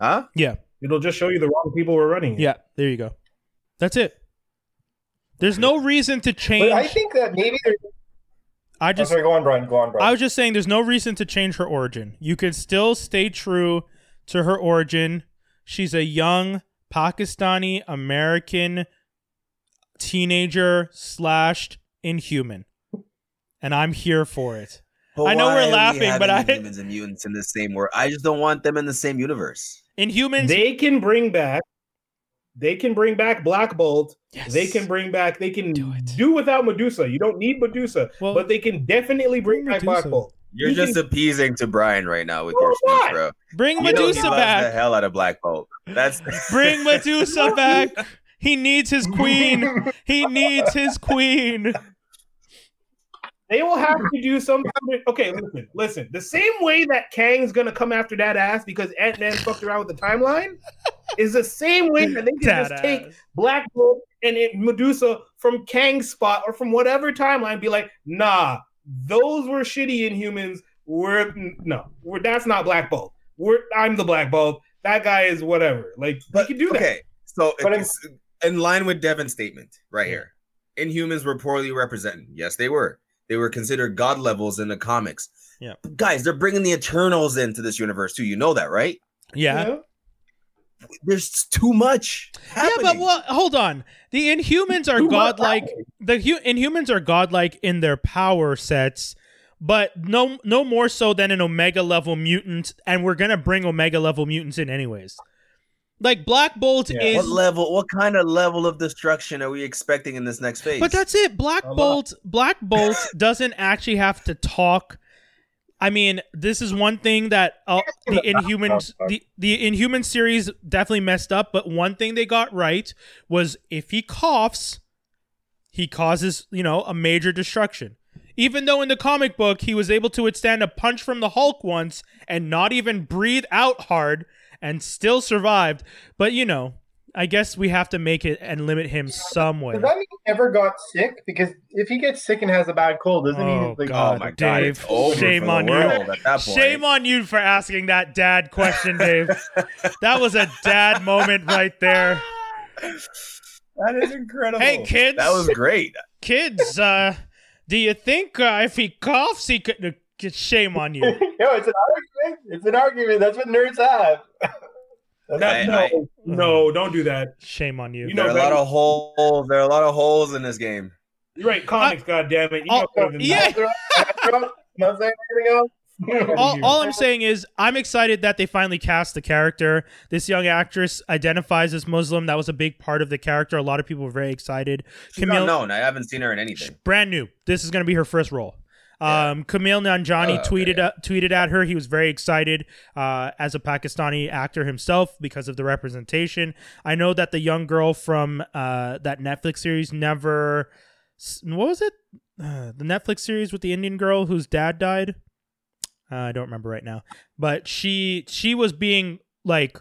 huh? Yeah, It'll just show you the wrong people were running it. yeah. There you go. That's it. There's no reason to change. But I think that maybe there's. I Oh, just sorry, go on, Brian. Go on, Brian. I was just saying there's no reason to change her origin. You can still stay true to her origin. She's a young Pakistani American teenager slashed inhuman. And I'm here for it. But I know we're why are we laughing, but I- humans and mutants in the same world. I just don't want them in the same universe. Inhumans They can bring back. They can bring back Black Bolt. Yes. They can bring back. They can Do it. do without Medusa. You don't need Medusa, Well, but they can definitely bring bring back Black Bolt. You're He just can- appeasing to Brian right now with No, your I'm speech, bro. Bring You know he Medusa loves the back. hell out of Black Bolt. That's Bring Medusa back. He needs his queen. He needs his queen. They will have to do some. Okay, listen, listen. The same way that Kang's gonna come after that ass because Ant Man fucked around with the timeline is the same way that they can That just take. Black Bolt and it, Medusa from Kang's spot or from whatever timeline, be like, nah, those were shitty Inhumans. We're no, we're that's not Black Bolt. We're I'm the Black Bolt. That guy is whatever. Like but you can do that. okay. So But it's in line with Devin's statement right here. Inhumans were poorly represented. Yes, they were. They were considered god levels in the comics. Yeah. But guys, they're bringing the Eternals into this universe too. You know that, right? Yeah. There's too much. Yeah, but well, hold on. The Inhumans are godlike. The hu- Inhumans are godlike in their power sets, but no, no more so than an Omega level mutant. And we're gonna bring Omega level mutants in anyways. Like Black Bolt Yeah. is, What level? What kind of level of destruction are we expecting in this next phase? but that's it. Black A lot. Bolt, Black Bolt doesn't actually have to talk. I mean, this is one thing that uh, the Inhumans, the the Inhuman series definitely messed up. But one thing they got right was if he coughs, he causes you know a major destruction. Even though in the comic book he was able to withstand a punch from the Hulk once and not even breathe out hard and still survived. But you know, I guess we have to make it and limit him some way. Does that mean he ever got sick? Because if he gets sick and has a bad cold, doesn't Oh, he? Like, God. oh my god, Dave, it's shame on you. world At that point. Shame on you for asking that dad question, Dave. that was a dad moment right there. that is incredible. Hey, kids. that was great. Kids, uh, do you think uh, if he coughs, he could? Uh, shame on you. no, it's an argument. It's an argument. That's what nerds have. That's I- no, I- no, don't do that. Shame on you. You There know are a lot of holes. There are a lot of holes in this game. You're right, comics, God damn it. You Oh, know better than yeah. that. Not saying anything else. all, all I'm saying is I'm excited that they finally cast the character. This young actress identifies as Muslim. That was a big part of the character. A lot of people were very excited. She's not known. I haven't seen her in anything. brand new. This is going to be her first role. Yeah. Um, Kumail Nanjiani Oh, tweeted uh, tweeted at her. He was very excited uh, as a Pakistani actor himself because of the representation. I know that the young girl from uh, that Netflix series never. What was it? Uh, the Netflix series with the Indian girl whose dad died. Uh, I don't remember right now, but she she was being like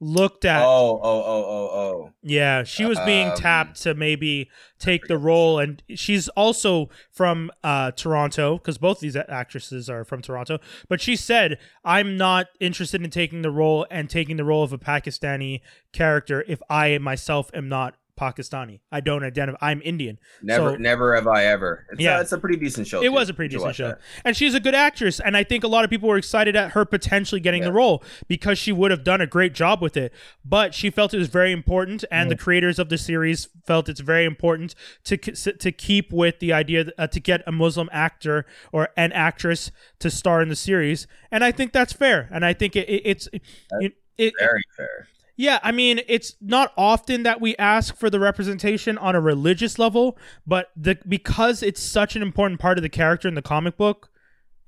looked at. Oh, oh, oh, oh, oh. Yeah, she was being Um, tapped to maybe take the role, and she's also from uh, Toronto because both these actresses are from Toronto. But she said, "I'm not interested in taking the role and taking the role of a Pakistani character if I myself am not Pakistani. I don't identify. I'm Indian." Never, So- never have I ever. It's Yeah. a, it's a pretty decent show. It too. was a pretty decent show. that. And she's a good actress. And I think a lot of people were excited at her potentially getting Yeah. the role because she would have done a great job with it. But she felt it was very important. And the creators of the series felt it's very important to, to keep with the idea that, uh, to get a Muslim actor or an actress to star in the series. And I think that's fair. And I think it, it, it's. It, it, Very fair. Yeah, I mean, it's not often that we ask for the representation on a religious level, but the because it's such an important part of the character in the comic book,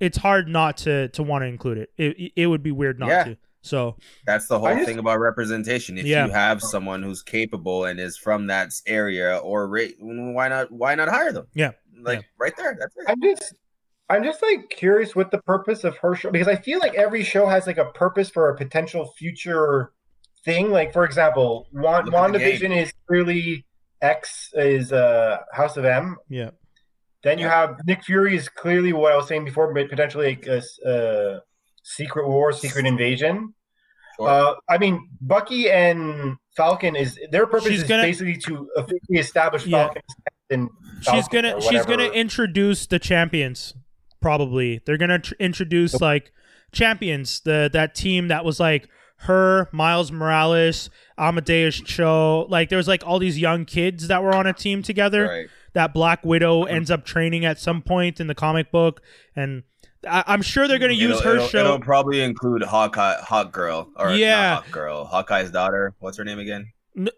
it's hard not to to want to include it. It it would be weird not Yeah. to. So That's the whole just- thing about representation. If Yeah. you have someone who's capable and is from that area or ra- why not why not hire them? Yeah. Like Yeah. right there. That's it. I'm just I'm just like curious what the purpose of her show because I feel like every show has like a purpose for a potential future thing. Like for example, Wan- Look WandaVision is clearly X is uh House of M. yeah, Then you have Nick Fury is clearly what I was saying before, but potentially a, a, s- uh, Secret War, Secret Invasion. Sure. Uh, I mean, Bucky and Falcon is their purpose She's is gonna- basically to officially establish Yeah. Falcon and she's gonna she's gonna introduce the champions. Probably they're gonna tr- introduce like champions the that team that was like her Miles Morales Amadeus Cho like there was like all these young kids that were on a team together. right. that Black Widow ends up training at some point in the comic book, and I- I'm sure they're going to use her it'll, show. It'll probably include Hawkeye, Hawk Girl, or Yeah. not Hawk Girl, Hawkeye's daughter. What's her name again?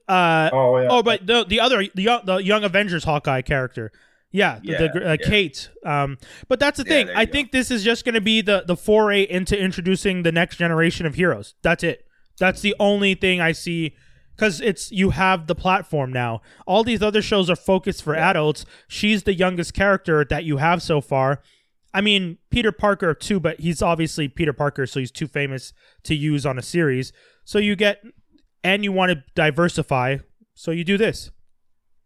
Uh, Oh yeah. oh, but the the other the the young Avengers Hawkeye character, Yeah, the, the, uh, yeah. Kate. Um, but that's the Yeah, thing. I go. think this is just going to be the the foray into introducing the next generation of heroes. That's it. That's the only thing I see because it's you have the platform now. All these other shows are focused for adults. She's the youngest character that you have so far. I mean, Peter Parker too, but he's obviously Peter Parker, so he's too famous to use on a series. So you get, and you want to diversify, so you do this.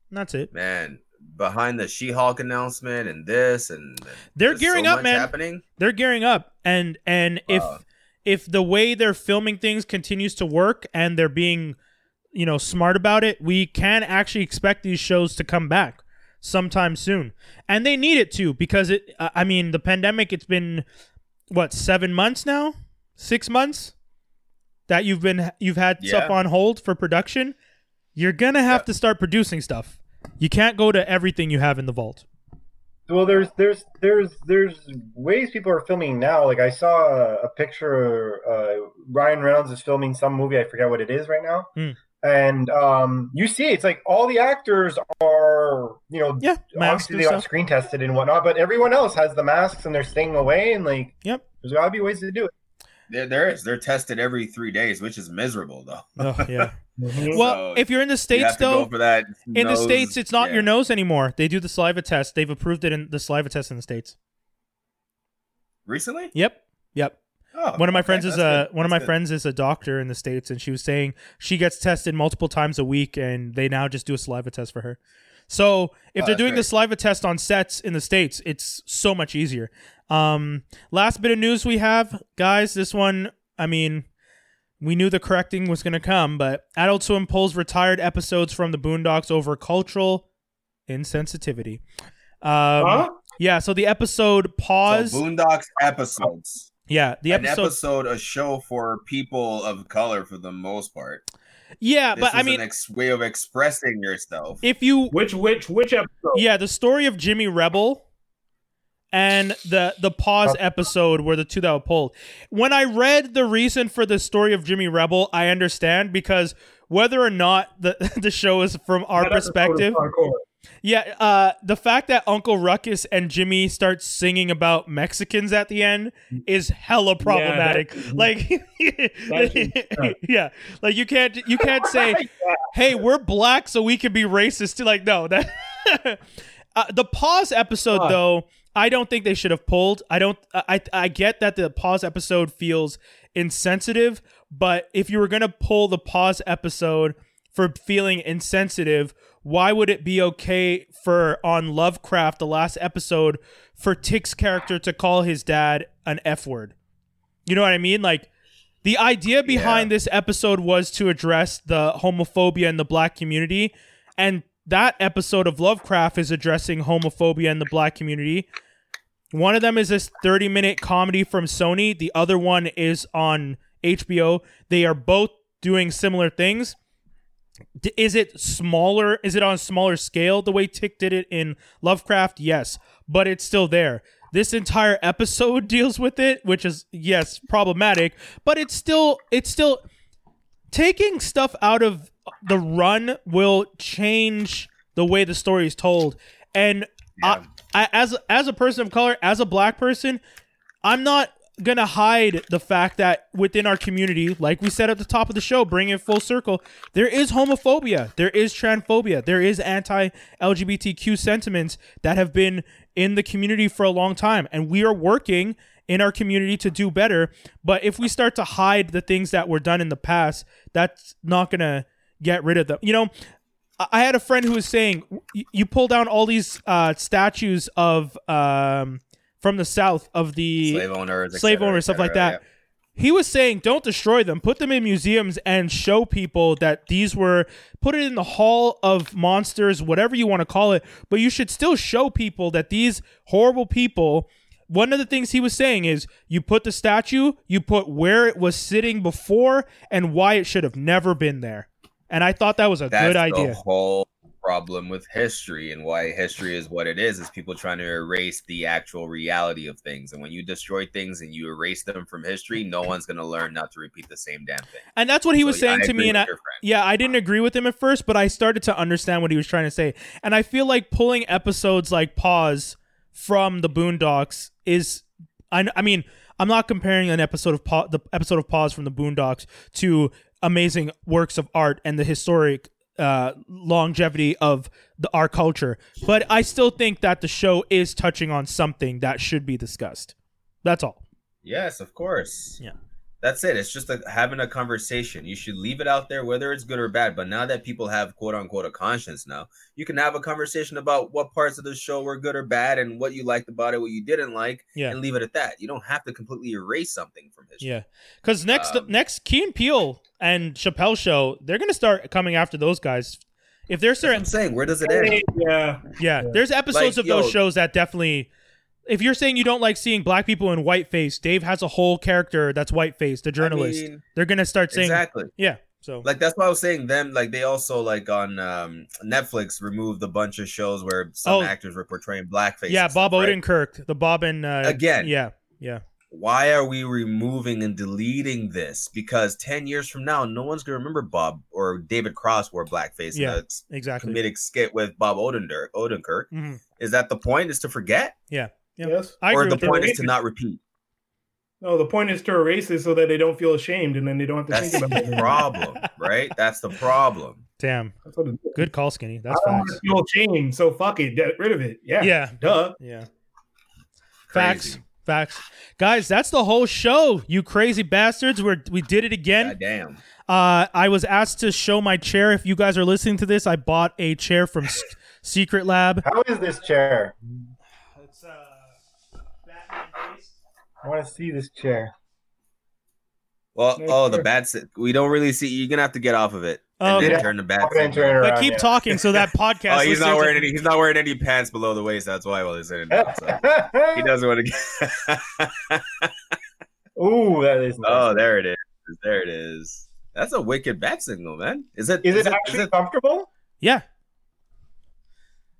And that's it. Man, behind the She-Hulk announcement and this and They're gearing so up, man. Happening. they're gearing up. And and if if the way they're filming things continues to work and they're being you know smart about it we can actually expect these shows to come back sometime soon. And they need it to because it uh, i mean the pandemic it's been what seven months now? Six months? That you've been you've had stuff on hold for production? You're gonna have Yeah. to start producing stuff you can't go to everything you have in the vault Well, there's there's there's there's ways people are filming now. Like I saw a, a picture. Uh, Ryan Reynolds is filming some movie. I forget what it is right now. Hmm. And um, you see, it's like all the actors are, you know, yeah masks obviously they got stuff. screen tested and whatnot, but everyone else has the masks and they're staying away. And like, Yep. there's got to be ways to do it. There, there is. They're tested every three days, which is miserable though. oh yeah Mhm. well So, if you're in the states though go for that. In the states, it's not yeah. your nose anymore. They do the saliva test. They've approved it in the saliva test in the states. Recently? Yep, yep. Oh, one of my okay, friends is that's a good. one of my good. friends is a doctor in the states, and she was saying she gets tested multiple times a week, and they now just do a saliva test for her. So if Oh, they're that's doing the saliva test on sets in the states, it's so much easier. Um, last bit of news we have, guys. This one, I mean, we knew the correcting was going to come, but Adult Swim pulls retired episodes from the Boondocks over cultural insensitivity. Um, Huh? Yeah, so the episode pause. So Boondocks episodes. yeah, the An episode. episode, a show for people of color for the most part. yeah, This but I mean, an ex- way of expressing yourself. if you Which which which episode? yeah, the story of Jimmy Rebel and the the pause episode were the two that were pulled. When I read the reason for the story of Jimmy Rebel, I understand because whether or not the the show is from our That perspective, yeah, uh, the fact that Uncle Ruckus and Jimmy start singing about Mexicans at the end is hella problematic. that- like, yeah, like you can't you can't say, "Hey, we're black, so we can be racist." Too. Like, no, that uh, the pause episode Fuck. though. I don't think they should have pulled. I don't. I I get that the pause episode feels insensitive, but if you were gonna pull the pause episode for feeling insensitive, why would it be okay for on Lovecraft the last episode for Tic's character to call his dad an F word? You know what I mean? Like the idea behind this episode was to address the homophobia in the black community and that episode of Lovecraft is addressing homophobia in the black community. One of them is this 30 minute comedy from Sony, the other one is on HBO. They are both doing similar things. Is it smaller? Is it on a smaller scale the way Tic did it in Lovecraft? Yes, but it's still there. This entire episode deals with it, which is yes problematic, but it's still it's still taking stuff out of the run will change the way the story is told. And Yeah. I, I, as as a person of color, as a black person, I'm not gonna hide the fact that within our community, like we said at the top of the show, bring it full circle, there is homophobia, there is transphobia, there is anti-LGBTQ sentiments that have been in the community for a long time, and we are working in our community to do better. But if we start to hide the things that were done in the past, that's not gonna get rid of them. You know, I- had a friend who was saying you pull down all these uh, statues of um, from the south of the slave owners, slave cetera, owners, stuff like cetera, that. He was saying, don't destroy them. Put them in museums and show people that these were. Put it in the Hall of Monsters, whatever you want to call it. But you should still show people that these horrible people. One of the things he was saying is you put the statue, you put where it was sitting before, and why it should have never been there. And I thought that was a That's good idea. the whole problem with history and why history is what it is is people trying to erase the actual reality of things and when you destroy things and you erase them from history no one's going to learn not to repeat the same damn thing And that's what he was So, yeah, saying I to me, and I, yeah, I didn't agree with him at first, but I started to understand what he was trying to say. And I feel like pulling episodes like Pause from the Boondocks is, I, I mean, I'm not comparing an episode of pa- the episode of Pause from the Boondocks to amazing works of art and the historic uh, longevity of the our culture, but I still think that the show is touching on something that should be discussed. That's all. Yes, of course. Yeah. That's it. It's just a, having a conversation. You should leave it out there, whether it's good or bad. But now that people have quote unquote a conscience now, you can have a conversation about what parts of the show were good or bad and what you liked about it, what you didn't like, Yeah. and leave it at that. You don't have to completely erase something from history. Yeah, because next Um, next Key and Peele and Chappelle show, they're gonna start coming after those guys. If there's That's what certain, I'm saying. Where does it end? Yeah. yeah, there's episodes Like, of those yo- shows that definitely. If you're saying you don't like seeing black people in whiteface, Dave has a whole character that's whiteface, the journalist. I mean, they're gonna start saying, exactly. yeah. So Like that's why I was saying them. Like they also like on um, Netflix removed a bunch of shows where some Oh. actors were portraying blackface. yeah, Bob stuff, right? Odenkirk, the Bob and uh, Again. yeah, yeah, why are we removing and deleting this? Because 10 years from now, no one's going to remember Bob or David Cross wore blackface Yeah, in a s- exactly. comedic skit with Bob Odenkirk. Odenkirk. Mhm. Is that the point? Is to forget? Yeah. Yes. I or the point is to not repeat? No, the point is to erase it so that they don't feel ashamed and then they don't have to That's think about it. That's the it. problem, right? That's the problem. Damn, That's what it is. good call, Skinny. That's I don't want facts. to feel shame, so fuck it. Get rid of it. Yeah. Yeah, Duh. yeah. Facts. Crazy. Facts. Guys, that's the whole show. You crazy bastards. We're, we did it again. God damn. Uh, I was asked to show my chair. If you guys are listening to this, I bought a chair from S- Secret Lab. How is this chair? I want to see this chair. Well, Yeah, oh, the sure. bad. si- We don't really see. You're gonna have to get off of it. Oh, and then turn the bad. I'm gonna signal. turn it But keep yeah. talking so that podcast. Oh, he's not wearing any. He's not wearing any pants below the waist. That's why while he's in that. So he doesn't want to get. Ooh, that is nice. oh, there it is. There it is. That's a wicked bat signal, man. Is it? is it is actually Is, it, comfortable? Yeah.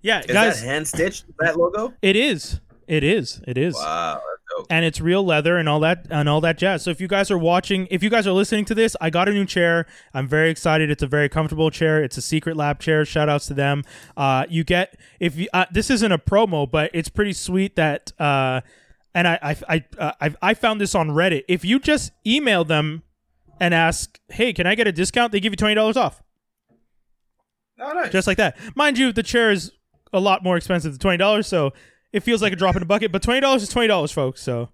Yeah, is guys, hand stitched? That logo? it is. It is. It is. Wow, that's dope. and it's real leather and all that and all that jazz. So if you guys are watching, if you guys are listening to this, I got a new chair. I'm very excited. It's a very comfortable chair. It's a Secret Lab chair. Shout outs to them. Uh, you get if you uh, this isn't a promo, but it's pretty sweet that. Uh, and I I I, uh, I I found this on Reddit. If you just email them and ask, "Hey, can I get a discount?" They give you twenty dollars off, Oh, nice. just like that. Mind you, the chair is a lot more expensive than twenty dollars, so it feels like a drop in the bucket. But twenty dollars is twenty dollars, folks. So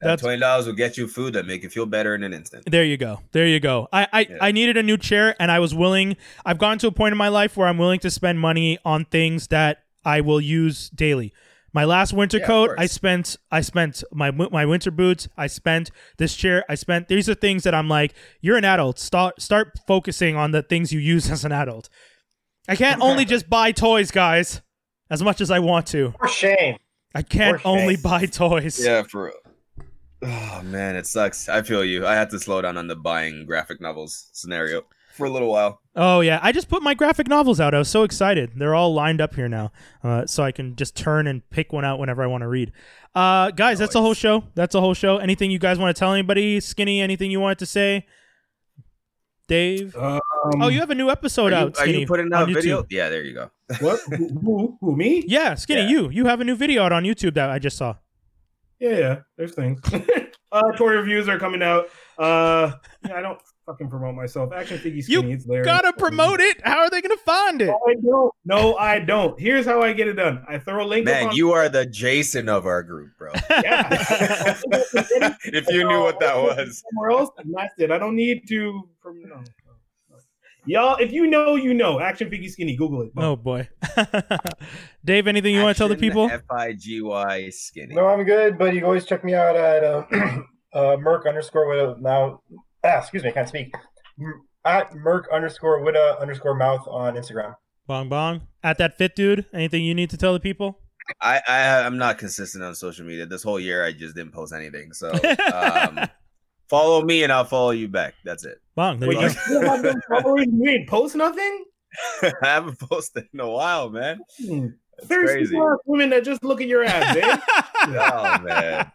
that twenty dollars will get you food that make you feel better in an instant. There you go. There you go. I I, Yeah. I needed a new chair and I was willing I've gotten to a point in my life where I'm willing to spend money on things that I will use daily. My last winter Yeah, coat. I spent I spent my my winter boots, I spent this chair, I spent these are things that I'm like, you're an adult. Start start focusing on the things you use as an adult. I can't only just buy toys, guys, as much as I want to. For shame. I can't shame. only buy toys. Yeah, for real. Oh man, it sucks. I feel you. I had to slow down on the buying graphic novels scenario for a little while. Oh yeah, I just put my graphic novels out. I was so excited. They're all lined up here now, uh, so I can just turn and pick one out whenever I want to read. Uh, guys, that's a whole show. That's a whole show. Anything you guys want to tell anybody? Skinny, anything you wanted to say? Dave. Um, oh, you have a new episode Are you, out. are Skinny, you putting on out video? Yeah, there you go. what? Who, who, who, me? Yeah, Skinny, Yeah. you you have a new video out on YouTube that I just saw. Yeah, yeah. There's things. uh, toy reviews are coming out. Uh, yeah, I don't fucking promote myself. Action Figgy You Skinny, it's there. Gotta promote it. How are they gonna find it? No, I don't. No, I don't. Here's how I get it done. I throw a link. up Man, on- you are the Jason of our group, bro. Yeah. if you knew what that was. somewhere else, and that's it. I don't need to. No. Y'all, if you know, you know. Action Figgy Skinny. Google it. Oh boy, Dave. Anything you want to tell the people? F I G Y skinny. No, I'm good, but you can always check me out at uh, uh, Merc underscore with a now. Ah, excuse me, I can't speak. At Merc underscore Witta underscore mouth on Instagram. Bong bong. At that fit dude. Anything you need to tell the people? I, I I'm not consistent on social media. This whole year I just didn't post anything. So um, follow me and I'll follow you back. That's it. Bong. There Wait, you you go. still have them following? You ain't post nothing? I haven't posted in a while, man. Hmm. There's crazy. people out women that just look at your ass, eh? Oh man.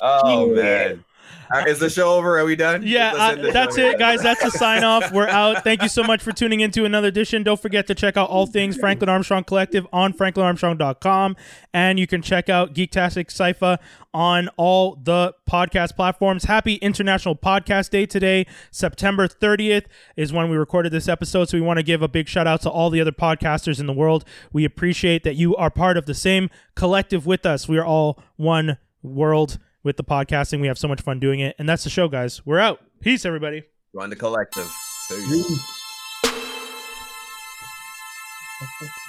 Oh man. Right, is the show over? Are we done? Yeah, uh, that's it, guys. That's the sign off. We're out. Thank you so much for tuning into another edition. Don't forget to check out all things Franklin Armstrong Collective on franklinarmstrong.com. And you can check out Geektastic Cypher on all the podcast platforms. Happy International Podcast Day today. September 30th is when we recorded this episode. So we want to give a big shout out to all the other podcasters in the world. We appreciate that you are part of the same collective with us. We are all one world with the podcasting. We have so much fun doing it. And that's the show, guys. We're out. Peace, everybody. Join the collective. Peace. Peace.